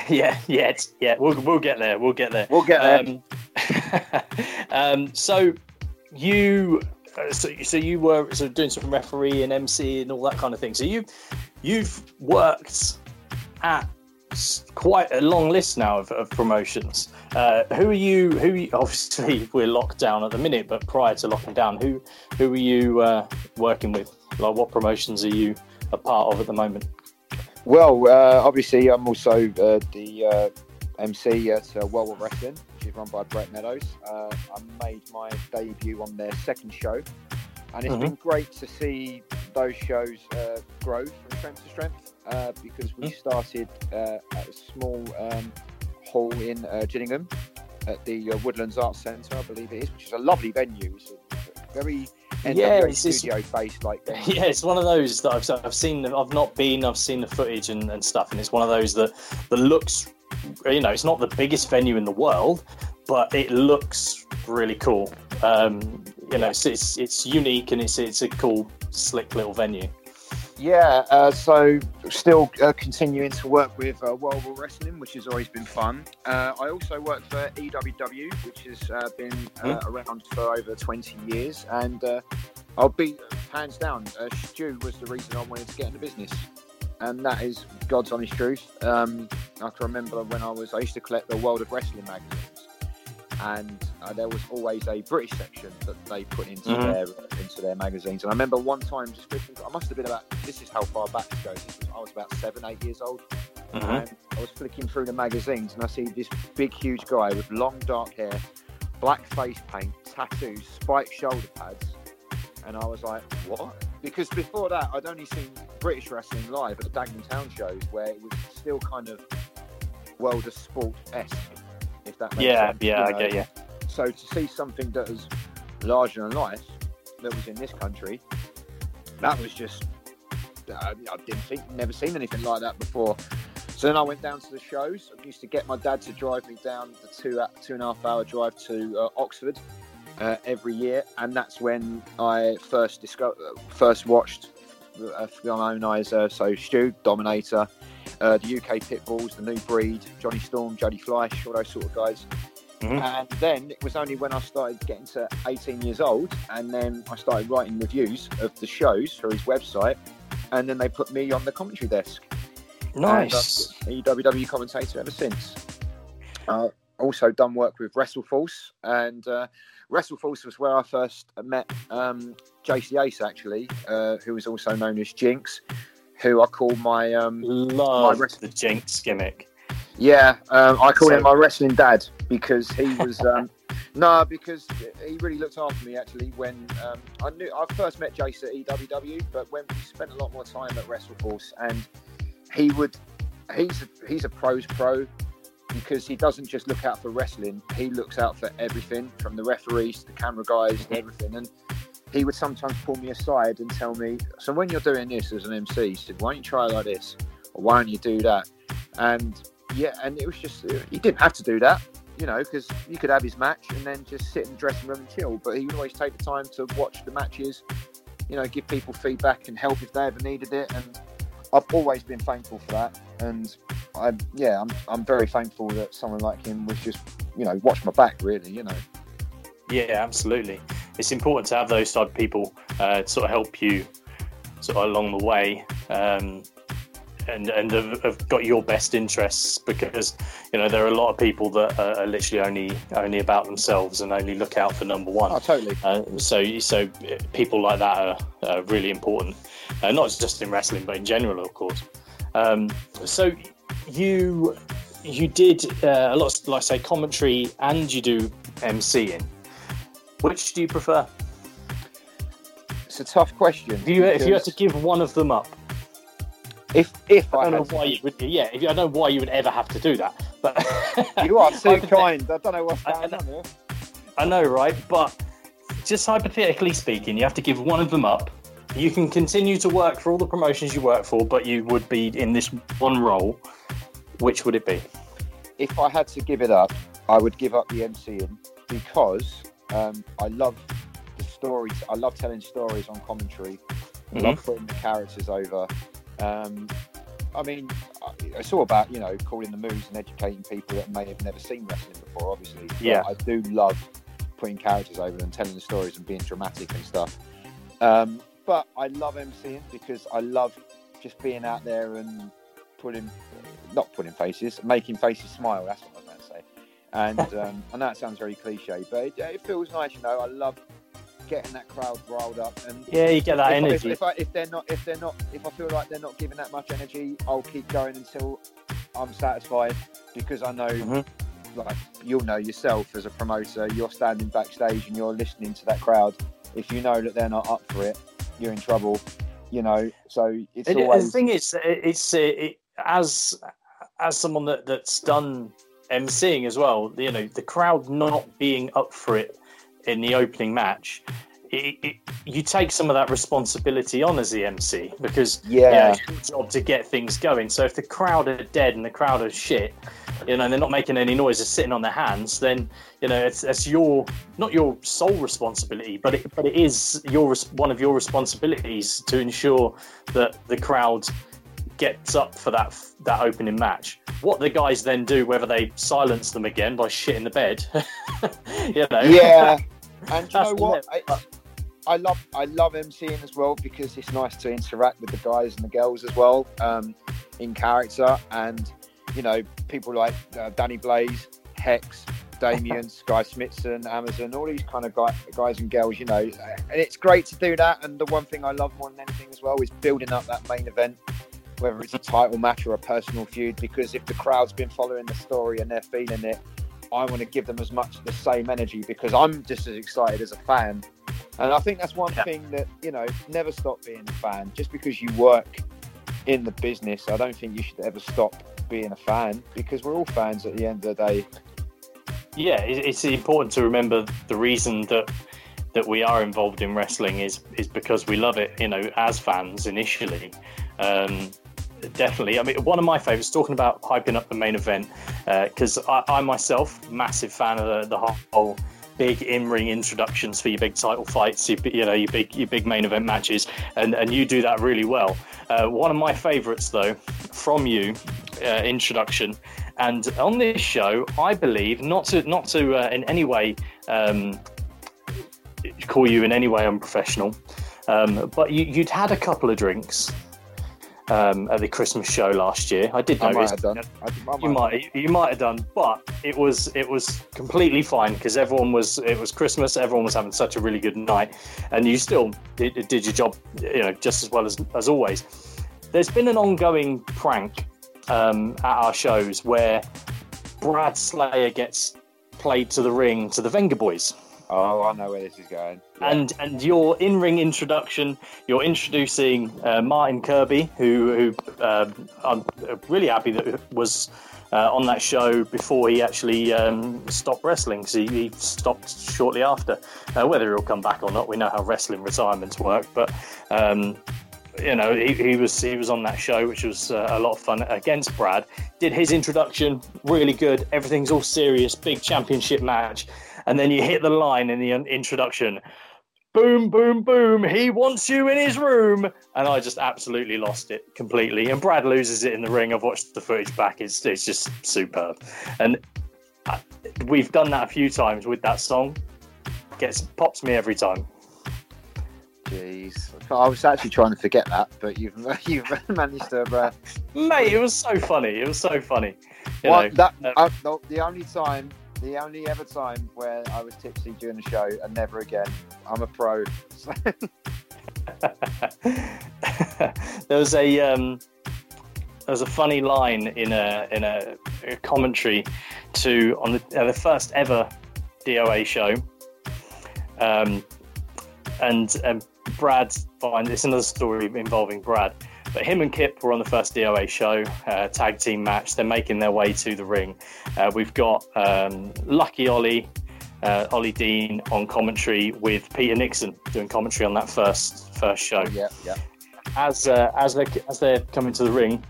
yeah, yeah, yeah. We'll we'll get there. We'll get there. We'll get there. Um, um, so you, uh, so, so you were sort of doing some referee and MC and all that kind of thing. So you, you've worked at quite a long list now of, of promotions. Uh, who are you? Who you- obviously we're locked down at the minute, but prior to locking down, who who are you uh, working with? Like, what promotions are you a part of at the moment? Well, uh, obviously, I'm also uh, the uh, MC at uh, World of Wrestling, which is run by Brett Meadows. Uh, I made my debut on their second show, and it's Mhm. been great to see those shows uh, grow from strength to strength uh, because we started uh, at a small um, hall in uh, Gillingham at the uh, Woodlands Arts Centre, I believe it is, which is a lovely venue. It's a very Yeah, it's- it's- studio based like venue. Yeah, it's one of those that I've, I've seen. I've not been. I've seen the footage and, and stuff, and it's one of those that that looks. You know, it's not the biggest venue in the world, but it looks really cool. Um, you know, it's, it's it's unique and it's it's a cool, slick little venue. Yeah, uh, so still uh, continuing to work with uh, World of Wrestling, which has always been fun. Uh, I also work for EWW, which has uh, been uh, around for over 20 years, and uh, I'll be hands down. Uh, Stu was the reason I wanted to get into business, and that is God's honest truth. Um, I can remember when I was I used to collect the World of Wrestling magazines, and uh, there was always a British section that they put into Mhm. their into their magazines. And I remember one time just I must have been about this is how far back it goes. Was, I was about seven, eight years old, and I was flicking through the magazines, and I see this big, huge guy with long dark hair, black face paint, tattoos, spiked shoulder pads, and I was like, what? Because before that, I'd only seen British wrestling live at the Dagenham Town shows, where it was still kind of world of sport esque. If that makes Yeah, sense, yeah, you I get you. So to see something that was larger than life that was in this country, that was just I, I didn't think, never seen anything like that before. So then I went down to the shows. I used to get my dad to drive me down the two two and a half hour drive to uh, Oxford uh, every year, and that's when I first discovered, first watched uh, for my own eyes. Uh, so Stu, Dominator, uh, the UK Pitbulls, the New Breed, Johnny Storm, Jody Fleisch, all those sort of guys. Mhm. And then it was only when I started getting to 18 years old, and then I started writing reviews of the shows for his website, and then they put me on the commentary desk. Nice. And I've been commentator ever since. Uh, also done work with WrestleForce, and uh, WrestleForce was where I first met um, JC Ace, actually, uh, who was also known as Jinx, who I call my um, Love My rest- the Jinx gimmick. yeah, um, I call So- him my wrestling dad because he was um, no, because he really looked after me actually when um, I knew I first met Jace at EWW, but when we spent a lot more time at WrestleForce, and he would he's a, he's a pros pro because he doesn't just look out for wrestling; he looks out for everything from the referees to the camera guys everything, and. He would sometimes pull me aside and tell me, "So when you're doing this as an MC, he said, why don't you try like this, or why don't you do that?" And yeah, and it was just he didn't have to do that, you know, because you could have his match and then just sit in the dressing room and chill. But he would always take the time to watch the matches, you know, give people feedback and help if they ever needed it. And I've always been thankful for that. And I, yeah, I'm I'm very thankful that someone like him was just, you know, watch my back really, you know. Yeah, absolutely. It's important to have those type of people uh, to sort of help you sort of along the way. Um, and and have, have got your best interests because you know there are a lot of people that are, are literally only only about themselves and only look out for number one. Oh, totally. Uh, so, so people like that are, are really important, uh, not just in wrestling, but in general, of course. Um, so, you you did uh, a lot, of, like I say, commentary, and you do MCing. Which do you prefer? It's a tough question. If you, if you had to give one of them up, if if I I don't know had to- why you would. Yeah, if, I don't know why you would ever have to do that, but you are too Hypothet- kind. I don't know what's I- going on here. I know, right? But just hypothetically speaking, you have to give one of them up. You can continue to work for all the promotions you work for, but you would be in this one role. Which would it be? if I had to give it up, I would give up the MCing because um, I love the stories. I love telling stories on commentary. I love putting the characters over. Um, I mean, it's all about you know calling the moves and educating people that may have never seen wrestling before. Obviously, Yeah. I do love putting characters over and telling the stories and being dramatic and stuff. Um, but I love MCing because I love just being out there and putting, not putting faces, making faces smile. That's what And um, I know it sounds very cliche, but it, it feels nice. You know, I love getting that crowd riled up and Yeah, you get that if, energy. If, if, I, if they're not, if they're not, if I feel like they're not giving that much energy, I'll keep going until I'm satisfied because I know, Mhm. like you'll know yourself as a promoter, you're standing backstage and you're listening to that crowd. If you know that they're not up for it, you're in trouble. You know, so it's It- always the thing is, it's uh, it, as as someone that, that's done emceeing as well. You know, the crowd not being up for it in the opening match. It, it, you take some of that responsibility on as the MC because you know, yeah, it's your job to get things going. So if the crowd are dead and the crowd are shit, you know, and they're not making any noise, they're sitting on their hands, then you know it's it's your not your sole responsibility, but it but it is your one of your responsibilities to ensure that the crowd gets up for that that opening match. What the guys then do, whether they silence them again by shitting the bed, you know, yeah. And you know what? It's, I love I love MCing as well because it's nice to interact with the guys and the girls as well um, in character, and you know people like uh, Danny Blaze, Hex, Damien, Sky Smithson, Amazon, all these kind of guy, guys and girls. You know, and it's great to do that. And the one thing I love more than anything as well is building up that main event. Whether it's a title match or a personal feud, because if the crowd's been following the story and they're feeling it, I want to give them as much the same energy because I'm just as excited as a fan. And I think that's one Yeah. thing that, you know, never stop being a fan. Just because you work in the business, I don't think you should ever stop being a fan because we're all fans at the end of the day. yeah, it's important to remember the reason that that we are involved in wrestling is is because we love it. You know, as fans initially. Um, definitely. I mean, one of my favorites, talking about hyping up the main event, because I, I myself, massive fan of the, the whole big in-ring introductions for your big title fights, your, you know, your big your big main event matches, and, and you do that really well. Uh, one of my favourites, though, from you, uh, introduction, and on this show, I believe not to not to uh, in any way um, call you in any way unprofessional, um, but you, you'd had a couple of drinks um, at the Christmas show last year. I did I might have done. I, I You might, you might have done, but it was it was completely fine because everyone was it was Christmas. Everyone was having such a really good night, and you still did, did your job, you know, just as well as as always. There's been an ongoing prank um, at our shows where Brad Slayer gets played to the ring to the Vengaboys. Oh, I know where this is going. Yeah. And and your in ring introduction, you're introducing uh, Martin Kirby, who who uh, I'm really happy that was uh, on that show before he actually um, stopped wrestling because he, he stopped shortly after. Uh, whether he'll come back or not, we know how wrestling retirements work, but. Um, you know, he, he was he was on that show, which was uh, a lot of fun against Brad. Did his introduction really good. Everything's all serious, big championship match, and then you hit the line in the introduction. Boom, boom, boom. He wants you in his room. And I just absolutely lost it completely. And Brad loses it in the ring. I've watched the footage back. It's, it's just superb. And I, we've done that a few times with that song. Gets pops me every time. Jeez, I was actually trying to forget that, but you've you've managed to. Uh, Mate, it was so funny. It was so funny. You well, know, that uh, uh, the, the only time, the only ever time where I was tipsy during the show, and never again. I'm a pro. there was a um, there was a funny line in a in a, a commentary to on the, uh, the first ever DOA show, um, and um, Brad find it's another story involving Brad. But him and Kip were on the first DOA show, uh, tag team match. They're making their way to the ring. Uh, we've got um, Lucky Ollie, uh, Ollie Dean on commentary with Peter Nixon doing commentary on that first first show. yeah, yeah. As uh, as they as they're coming to the ring,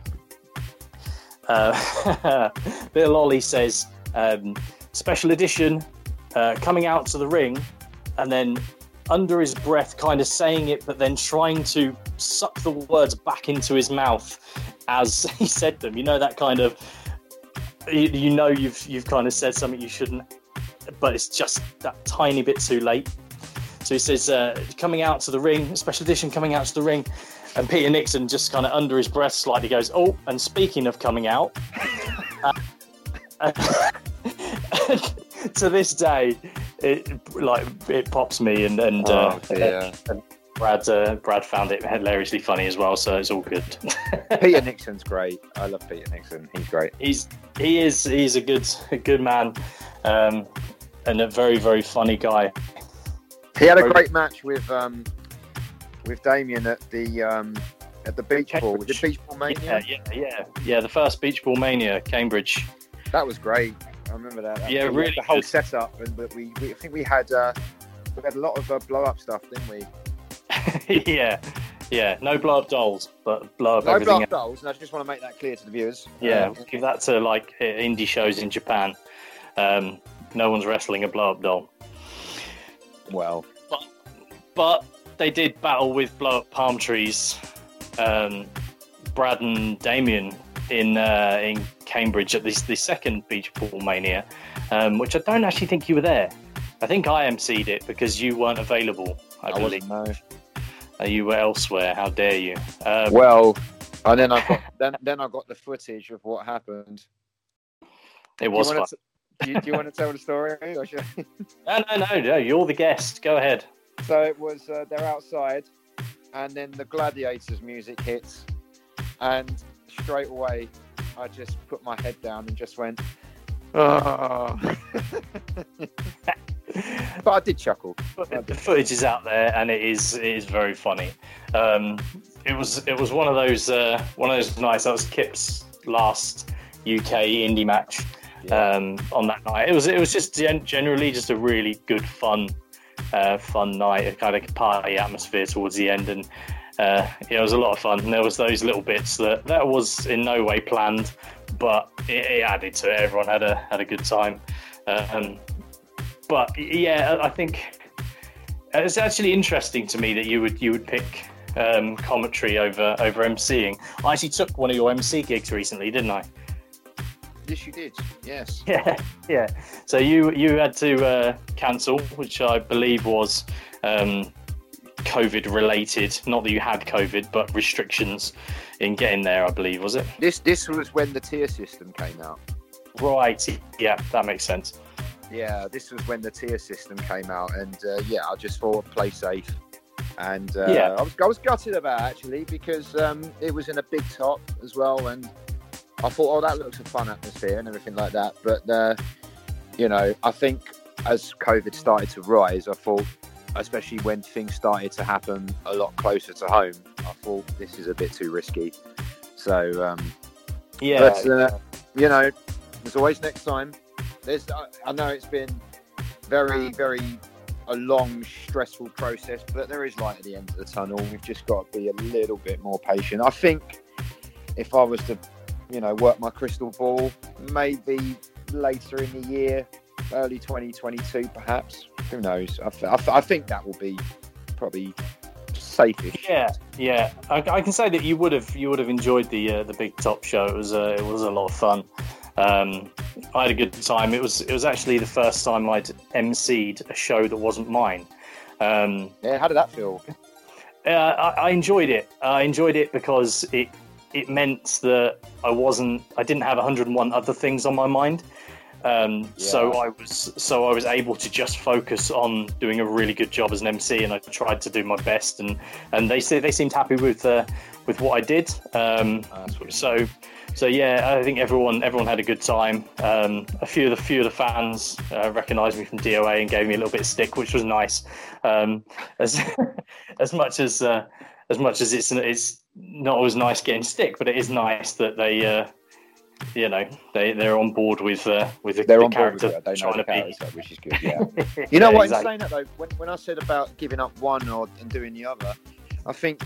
uh, Bill Ollie says um, special edition uh, coming out to the ring, and then under his breath, kind of saying it, but then trying to suck the words back into his mouth as he said them. You know that kind of you, know you've you've kind of said something you shouldn't, but it's just that tiny bit too late. So he says, uh, coming out to the ring, special edition coming out to the ring. And Peter Nixon just kind of under his breath slightly goes, Oh, and speaking of coming out, uh, to this day, it like it pops me, and and, uh, Oh, dear. and Brad uh, Brad found it hilariously funny as well, so it's all good. Peter Nixon's great. I love Peter Nixon. He's great. he's he is he's a good a good man, um, and a very very funny guy. He had a great match with um with Damien at the um at the beach ball. Was it beach ball mania? Yeah, yeah, yeah, yeah. The first Beach Ball Mania, Cambridge. That was great. I remember that. Yeah, really The whole good. setup, and but we, we I think we had uh, we had a lot of uh, blow up stuff, didn't we? yeah, yeah. No blow up dolls, but blow up No everything. blow up dolls, and I just want to make that clear to the viewers. Yeah, Uh, give that to like indie shows in Japan. Um, no one's wrestling a blow up doll, well, but they did battle with blow up palm trees. Um, Brad and Damien in uh, in Cambridge at the, the second Beach Ball Mania, um, which I don't actually think you were there. I think I emceed it because you weren't available. I, I believe. No. Uh, you were elsewhere. How dare you? Um, Well, and then I got then then I got the footage of what happened. it was do fun. to, do you, do you want to tell the story? No, no, no, no. You're the guest. Go ahead. So it was uh, they're outside, and then the Gladiators music hits, and straight away I just put my head down and just went. Oh. but I did chuckle. But the footage is out there, and it is it is very funny. Um, it was it was one of those uh, one of those nights. That was Kip's last UK indie match um, on that night. It was it was just gen- generally just a really good fun uh, fun night, a kind of party atmosphere towards the end, and uh, yeah, it was a lot of fun. And there was those little bits that that was in no way planned, but it, it added to it. Everyone had a had a good time. Um, but yeah, I think it's actually interesting to me that you would you would pick um, commentary over over MCing. I actually took one of your MC gigs recently, didn't I? Yes, you did. Yes. Yeah, yeah. So you you had to uh, cancel, which I believe was um, COVID related. Not that you had COVID, but restrictions in getting there. I believe was it? This this was when the tier system came out. Right. Yeah, that makes sense. Yeah, this was when the tier system came out, and uh, yeah, I just thought play safe. And uh, Yeah. I was I was gutted about it, actually because um, it was in a big top as well, and I thought, oh, that looks a fun atmosphere and everything like that. But uh, you know, I think as COVID started to rise, I thought, especially when things started to happen a lot closer to home, I thought this is a bit too risky. So um, Yeah. but uh, you know, there's always next time. There's, I, I know it's been very, very a long, stressful process, but there is light at the end of the tunnel. We've just got to be a little bit more patient. I think if I was to, you know, work my crystal ball, maybe later in the year, early 2022, perhaps. Who knows? I, th- I, th- I think that will be probably safe-ish. Yeah, yeah. I, I can say that you would have you would have enjoyed the uh, the big top show. It was uh, it was a lot of fun. Um, I had a good time. It was it was actually the first time I'd emceed a show that wasn't mine. Um, Yeah, how did that feel? uh, I, I enjoyed it. I enjoyed it because it it meant that I wasn't I didn't have 101 other things on my mind. Um, So I was so I was able to just focus on doing a really good job as an MC, and I tried to do my best. And and they they seemed happy with uh, with what I did. Um, so so yeah, I think everyone everyone had a good time. Um, a few of the few of the fans uh, recognised me from DOA and gave me a little bit of stick, which was nice. Um, as as much as uh, as much as it's it's not always nice getting stick, but it is nice that they uh, you know they they're on board with uh, with the, They're the on board with character it. They know trying the to be. which is good. Yeah. You know Yeah, what? exactly. In saying that though, when, when I said about giving up one or and doing the other, I think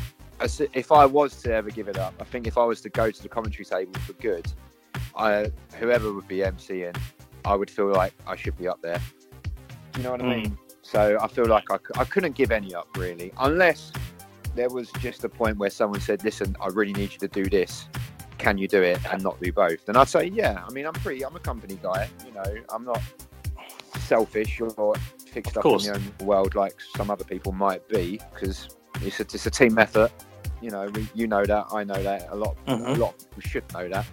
if I was to ever give it up, I think if I was to go to the commentary table for good, I whoever would be MCing, I would feel like I should be up there. You know what I Mm. mean? So I feel like I, I couldn't give any up really, unless there was just a point where someone said, "Listen, I really need you to do this. Can you do it and not do both?" And I'd say, "Yeah." I mean, I'm pretty. I'm a company guy. You know, I'm not selfish or fixed Of up course. in my own world like some other people might be because it's a, it's a team effort. You know, we, you know that. I know that. A lot, a Mhm. lot people should know that.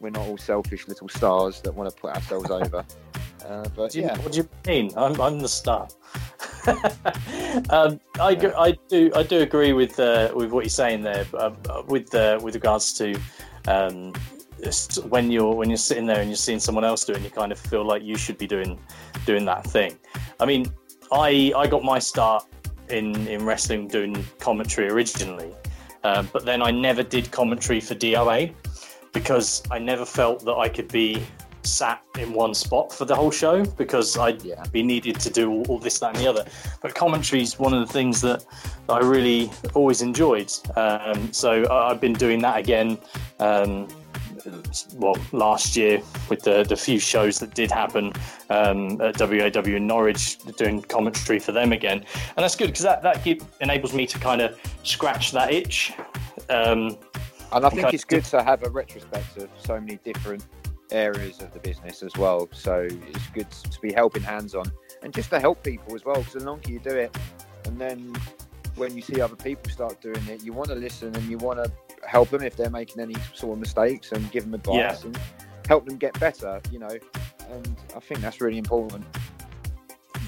We're not all selfish little stars that want to put ourselves over. Uh, but Do you, yeah, What do you mean? I'm, I'm the star. um, I, gr- I do I do agree with uh, with what you're saying there. Uh, with uh, with regards to um, when you're when you're sitting there and you're seeing someone else doing, you kind of feel like you should be doing doing that thing. I mean, I I got my start in in wrestling doing commentary originally, um, but then I never did commentary for DOA because I never felt that I could be sat in one spot for the whole show because I'd Yeah. be needed to do all, all this, that, and the other. But commentary is one of the things that I really always enjoyed. Um, so I- I've been doing that again. Um, well, last year with the, the few shows that did happen um, at WAW in Norwich, doing commentary for them again, and that's good because that that keep, enables me to kind of scratch that itch. Um, And I think it's good to have a retrospective of so many different areas of the business as well. So it's good to be helping hands on and just to help people as well. Because the longer you do it, and then when you see other people start doing it, you want to listen and you want to help them if they're making any sort of mistakes and give them advice Yeah. and help them get better, you know. And I think that's really important.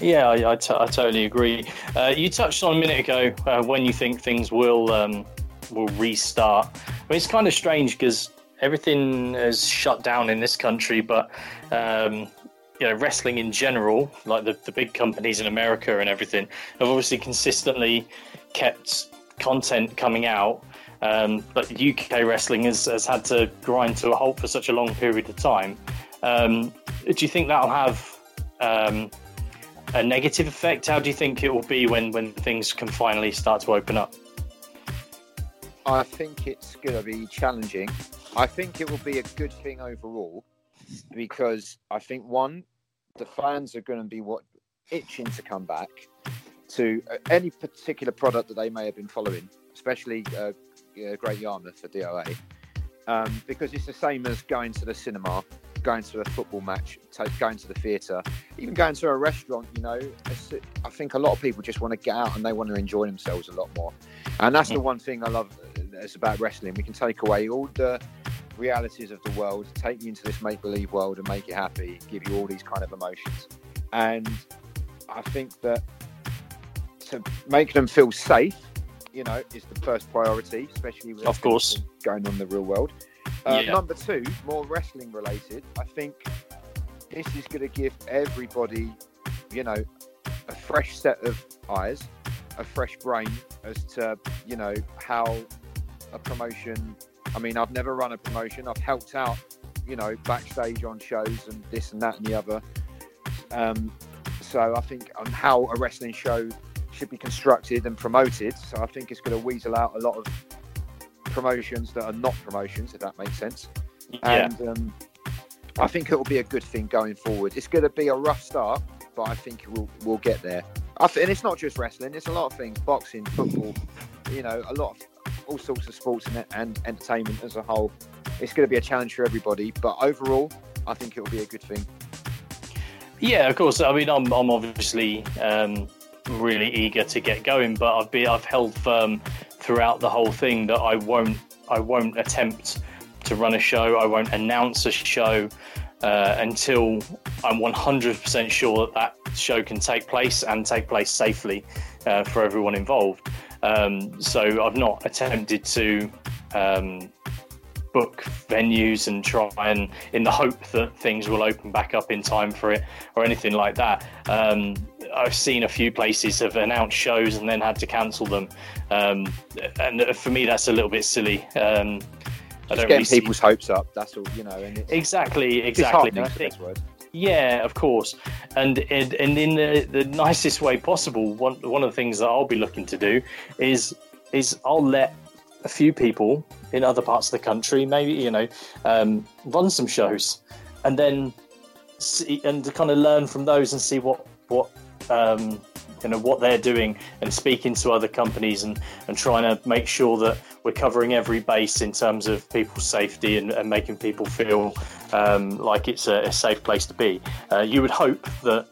Yeah, I, I, t- I totally agree. Uh, you touched on a minute ago uh, when you think things will um, will restart. I mean, it's kind of strange because everything is shut down in this country, but um, you know, wrestling in general, like the, the big companies in America and everything, have obviously consistently kept content coming out. Um, but UK wrestling has, has had to grind to a halt for such a long period of time. Um, do you think that'll have um, a negative effect? How do you think it will be when, when things can finally start to open up? I think it's going to be challenging. I think it will be a good thing overall because I think one, the fans are going to be what itching to come back to uh, any particular product that they may have been following, especially uh, Great Yarmouth for DOA, um, because it's the same as going to the cinema, going to a football match, take, going to the theatre, even going to a restaurant. You know, I think a lot of people just want to get out and they want to enjoy themselves a lot more, and that's the mm. one thing I love. Uh, about wrestling. We can take away all the realities of the world, take you into this make believe world and make you happy, give you all these kind of emotions. And I think that to make them feel safe, you know, is the first priority, especially with of course going on in the real world. Uh, yeah. Number two, more wrestling related. I think this is going to give everybody, you know, a fresh set of eyes, a fresh brain as to, you know, how a promotion. I mean, I've never run a promotion. I've helped out, you know, backstage on shows and this and that and the other. Um, so I think on how a wrestling show should be constructed and promoted. So I think it's going to weasel out a lot of promotions that are not promotions, if that makes sense. Yeah. And um, I think it will be a good thing going forward. It's going to be a rough start, but I think we'll we'll get there. Th- and it's not just wrestling; it's a lot of things: boxing, football, you know, a lot of all sorts of sports and, and entertainment as a whole. It's going to be a challenge for everybody, but overall, I think it will be a good thing. Yeah, of course. I mean, I'm, I'm obviously um, really eager to get going, but I've been I've held firm throughout the whole thing that I won't I won't attempt to run a show. I won't announce a show uh, until I'm 100% sure that that show can take place and take place safely uh, for everyone involved. Um, so I've not attempted to um, book venues and try and in the hope that things will open back up in time for it or anything like that. Um, I've seen a few places have announced shows and then had to cancel them, um, and for me that's a little bit silly. Um, I don't getting really people's see... hopes up. That's all you know. And exactly, exactly. I think, yeah, of course, and and, and in the, the nicest way possible. One one of the things that I'll be looking to do is is I'll let a few people in other parts of the country, maybe you know, um, run some shows, and then see and to kind of learn from those and see what what um, you know what they're doing and speaking to other companies and and trying to make sure that we're covering every base in terms of people's safety and, and making people feel um, like it's a, a, safe place to be. Uh, you would hope that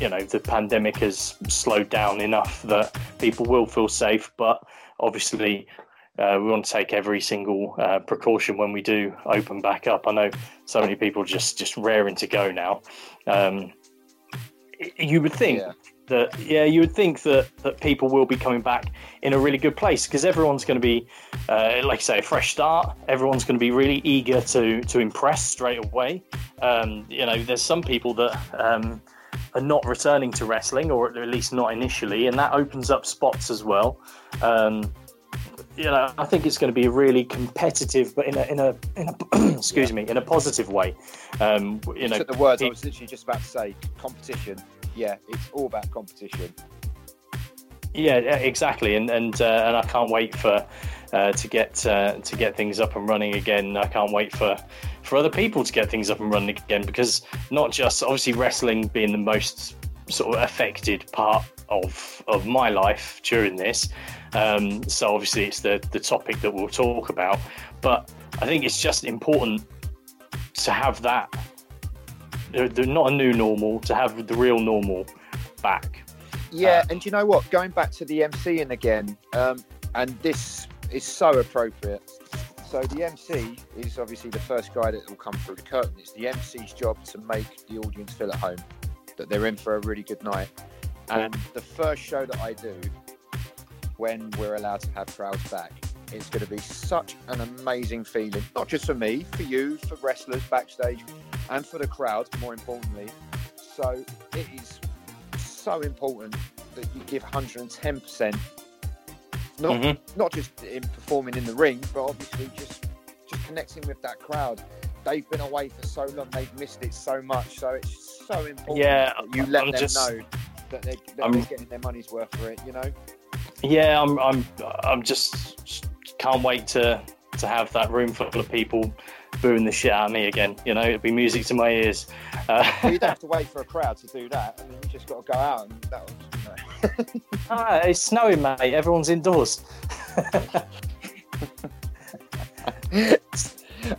you know the pandemic has slowed down enough that people will feel safe, but obviously uh, we want to take every single uh, precaution when we do open back up. I know so many people just just raring to go now. Um, you would think yeah. that yeah, you would think that that people will be coming back in a really good place because everyone's going to be, uh, like I say, a fresh start. Everyone's going to be really eager to to impress straight away. Um, you know, there's some people that. Um, are not returning to wrestling, or at least not initially, and that opens up spots as well. Um, you know, I think it's going to be really competitive, but in a in a, in a excuse yeah. me, in a positive way. Um, you know, the words it, I was literally just about to say. Competition. Yeah, it's all about competition. Yeah, exactly, and and uh, and I can't wait for uh, to get uh, to get things up and running again. I can't wait for for other people to get things up and running again because not just obviously wrestling being the most sort of affected part of of my life during this. Um, so obviously it's the the topic that we'll talk about, but I think it's just important to have that. They're not a new normal to have the real normal back. Yeah, uh, and you know what? Going back to the MCing again, um, and this is so appropriate. So the MC is obviously the first guy that will come through the curtain. It's the MC's job to make the audience feel at home, that they're in for a really good night. And the first show that I do, when we're allowed to have crowds back, it's going to be such an amazing feeling, not just for me, for you, for wrestlers backstage, and for the crowd, more importantly. So it is so important that you give 110%, not, mm-hmm. not just in performing in the ring, but obviously just, just connecting with that crowd. They've been away for so long, they've missed it so much. So it's so important yeah, you let I'm them just... know that they're, that they're getting their money's worth for it. You know. Yeah, I'm. I'm. I'm just can't wait to to have that room full of people booing the shit out of me again. You know, it'd be music to my ears. Uh, well, you'd have to wait for a crowd to do that, and then you just got to go out, and that was, you know. ah, it's snowing, mate. Everyone's indoors.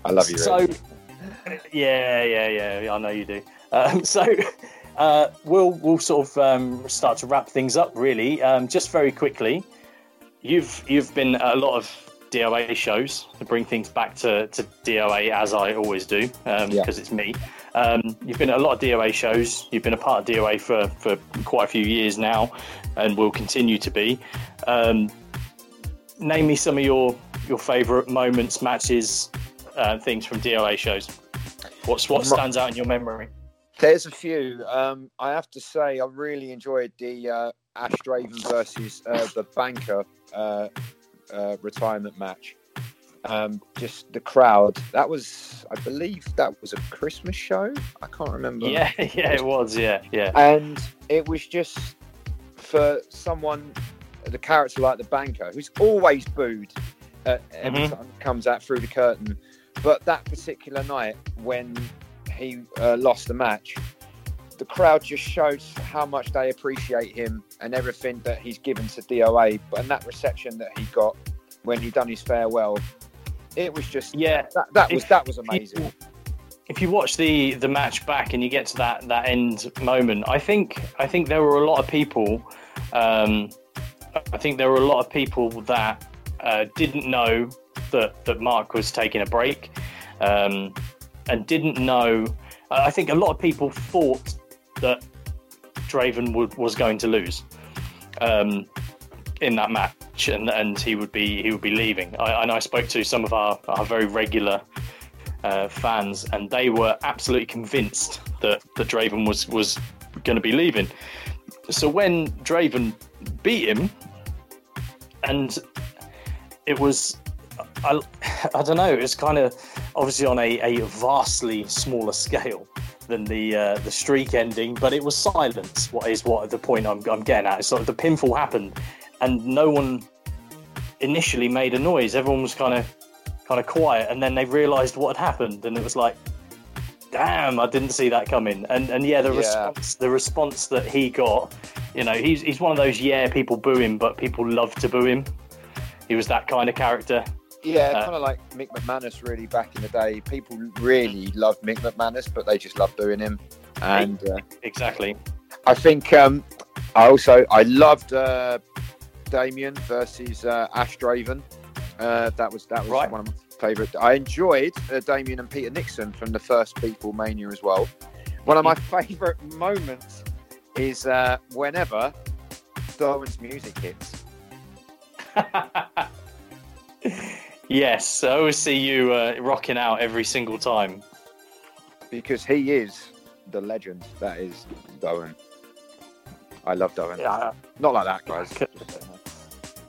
I love you. So, Really. yeah, yeah, yeah. I know you do. Um, so, uh, we'll we'll sort of um, start to wrap things up. Really, um, just very quickly. You've you've been at a lot of DOA shows to bring things back to, to DOA as I always do because Yeah. it's me. Um, you've been at a lot of DOA shows. You've been a part of DOA for, for quite a few years now, and will continue to be. Um, name me some of your your favourite moments, matches, uh, things from DOA shows. What's what stands out in your memory? There's a few. Um, I have to say, I really enjoyed the uh, Ash Draven versus uh, the Banker uh, uh, retirement match. Um, just the crowd. That was, I believe, that was a Christmas show. I can't remember. Yeah, yeah, it was. Yeah, yeah. and it was just for someone, the character like the banker, who's always booed uh, every Mhm. time comes out through the curtain. But that particular night, when he uh, lost the match, the crowd just showed how much they appreciate him and everything that he's given to DOA. But and that reception that he got when he done his farewell, it was just Yeah, that, that was that was amazing. if you watch the the match back and you get to that that end moment, I think I think there were a lot of people. Um, I think there were a lot of people that uh, didn't know that that Mark was taking a break, um, and didn't know. I think a lot of people thought that Draven was going to lose um, in that match, and, and he would be he would be leaving. I, and I spoke to some of our, our very regular uh, fans, and they were absolutely convinced that that Draven was was going to be leaving. So when Draven beat him, and it was, I, I don't know, it's kind of obviously on a, a vastly smaller scale than the uh, the streak ending, but it was silence. What is what the point I'm, I'm getting at? It's of the pinfall happened, and no one initially made a noise. Everyone was kind of kind of quiet, and then they realised what had happened, and it was like, damn, I didn't see that coming. And and yeah, the Yeah. response the response that he got, you know, he's he's one of those yeah people boo him, but people love to boo him. He was that kind of character. Yeah, Uh, kind of like Mick McManus, really, back in the day. People really loved Mick McManus, but they just loved doing him. And uh, Exactly. I think um, I also I loved uh, Damien versus uh, Ash Draven. Uh, that was that was Right. one of my favourite. I enjoyed uh, Damien and Peter Nixon from the first People Mania as well. One of my favourite moments is uh, whenever Darwin's music hits. yes, I always see you uh, rocking out every single time. because he is the legend that is Darwin. I love Darwin. Yeah, Not like that, guys. Okay. Just saying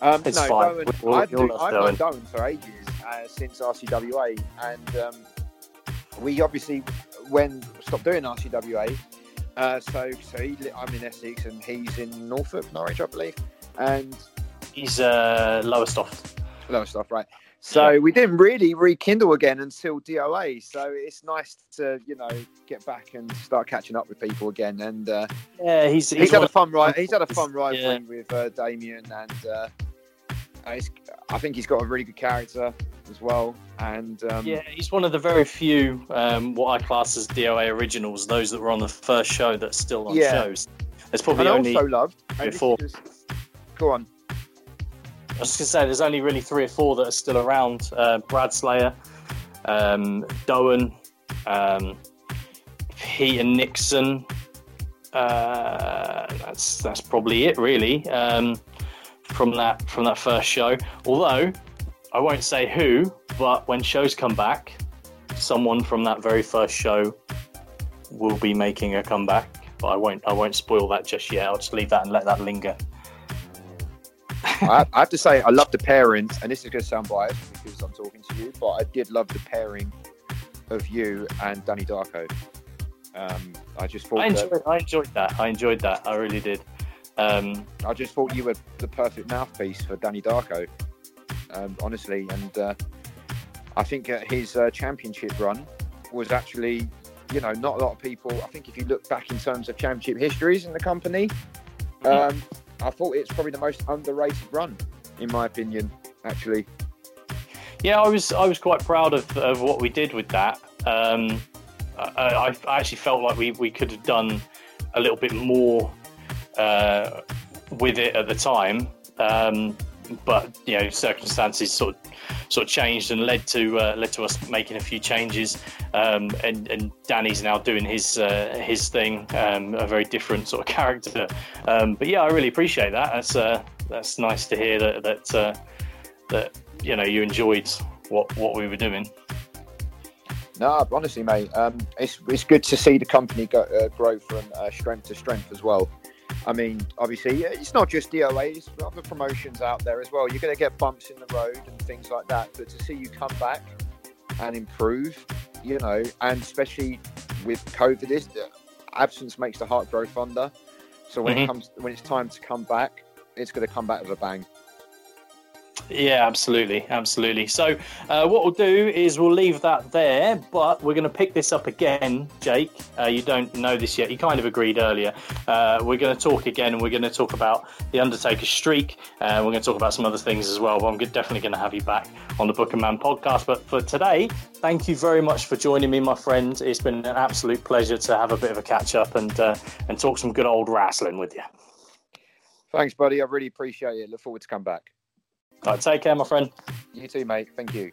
that. Um, It's no, fine. Darwin, We'll- I've, you'll do, I've known Darwin for ages uh, since RCWA, and um, we obviously when stopped doing RCWA. Uh, so, so he, I'm in Essex and he's in Norfolk, Norwich, I believe, and he's uh, Lowestoft. a lot of stuff, right? So we didn't really rekindle again until DOA. So it's nice to you know get back and start catching up with people again. And uh, Yeah, he's he's, he's, had a fun ride. He's had a fun Yeah. with uh, Damien, and uh, uh, I think he's got a really good character as well. And um, yeah, he's one of the very few um, what I class as DOA originals. Those that were on the first show that's still on Yeah. shows. There's and probably I only also loved. before. is- Go on. I was gonna say there's only really three or four that are still around. Uh, Brad Slayer, um, Doan, um, Pete and Nixon. Uh, that's that's probably it really um, from that from that first show. Although I won't say who, but when shows come back, someone from that very first show will be making a comeback. But I won't I won't spoil that just yet. I'll just leave that and let that linger. I, I have to say, I love the pairing, and this is going to sound biased because I'm talking to you, but I did love the pairing of you and Danny Darko. Um, I just thought I that, enjoyed, I enjoyed that. I enjoyed that. I really did. Um, I just thought you were the perfect mouthpiece for Danny Darko, um, honestly. And uh, I think his uh, championship run was actually, you know, not a lot of people. I think if you look back in terms of championship histories in the company, um, I thought it's probably the most underrated run, in my opinion. Actually, yeah, I was I was quite proud of, of what we did with that. Um, I, I, actually felt like we, we could have done a little bit more uh, with it at the time, um, but you know circumstances sort of sort of changed and led to uh, led to us making a few changes. Um, and, and Danny's now doing his uh, his thing, um, a very different sort of character. Um, but yeah, I really appreciate that. That's uh, that's nice to hear that that uh, that you know you enjoyed what what we were doing. No, honestly, mate, um, it's it's good to see the company go, uh, grow from uh, strength to strength as well. I mean, obviously, it's not just DOA, it's other promotions out there as well. You're going to get bumps in the road and things like that, but to see you come back and improve, you know, and especially with COVID, this absence makes the heart grow fonder. So when mm-hmm. it comes, when it's time to come back, it's going to come back with a bang. Yeah, absolutely, absolutely. So, uh, what we'll do is we'll leave that there, but we're going to pick this up again, Jake. Uh, you don't know this yet. You kind of agreed earlier. Uh, we're going to talk again, and we're going to talk about the Undertaker streak. Uh, we're going to talk about some other things as well. But I'm definitely going to have you back on the Bookerman podcast. But for today, thank you very much for joining me, my friend. It's been an absolute pleasure to have a bit of a catch up and uh, and talk some good old wrestling with you. Thanks, buddy. I really appreciate it. Look forward to come back. Right, take care, my friend. You too, mate. Thank you.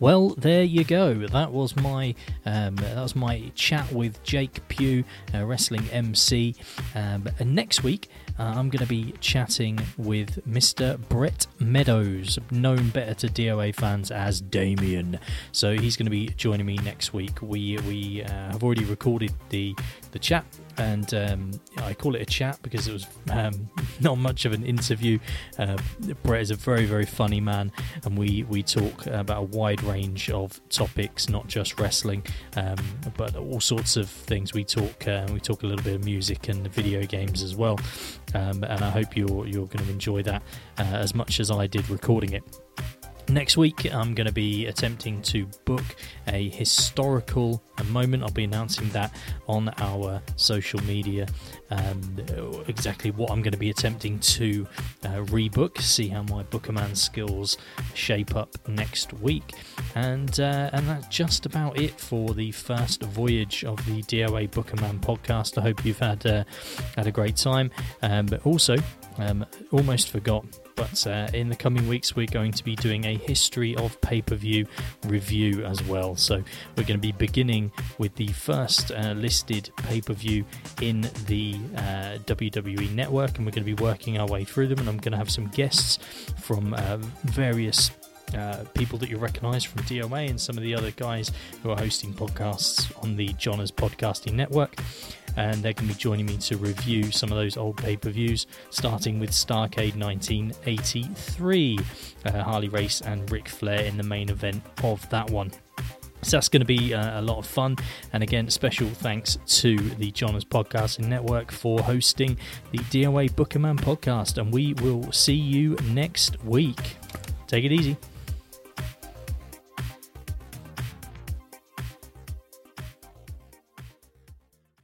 Well, there you go. That was my um, that was my chat with Jake Pugh, uh, wrestling MC. Um, and next week, uh, I'm going to be chatting with Mr. Brett Meadows, known better to DOA fans as Damien. So he's going to be joining me next week. We we uh, have already recorded the the chat and um, I call it a chat because it was um, not much of an interview. Uh, Brett is a very, very funny man, and we we talk about a wide range of topics, not just wrestling, um, but all sorts of things. We talk uh, we talk a little bit of music and video games as well, um, and I hope you're you're going to enjoy that uh, as much as I did recording it. Next week, I'm going to be attempting to book a historical moment. I'll be announcing that on our social media. Um, exactly what I'm going to be attempting to uh, rebook, see how my Bookerman skills shape up next week, and uh, and that's just about it for the first voyage of the DOA Bookerman podcast. I hope you've had uh, had a great time, um, but also um, almost forgot but uh, in the coming weeks, we're going to be doing a history of pay per view review as well. So we're going to be beginning with the first uh, listed pay per view in the uh, WWE network, and we're going to be working our way through them. And I'm going to have some guests from uh, various uh, people that you recognise from DOA and some of the other guys who are hosting podcasts on the Johners Podcasting Network and they're going to be joining me to review some of those old pay per views, starting with Starcade 1983, uh, Harley Race and Ric Flair in the main event of that one. So that's going to be uh, a lot of fun. And again, special thanks to the Johners Podcasting Network for hosting the DOA Bookerman podcast. And we will see you next week. Take it easy.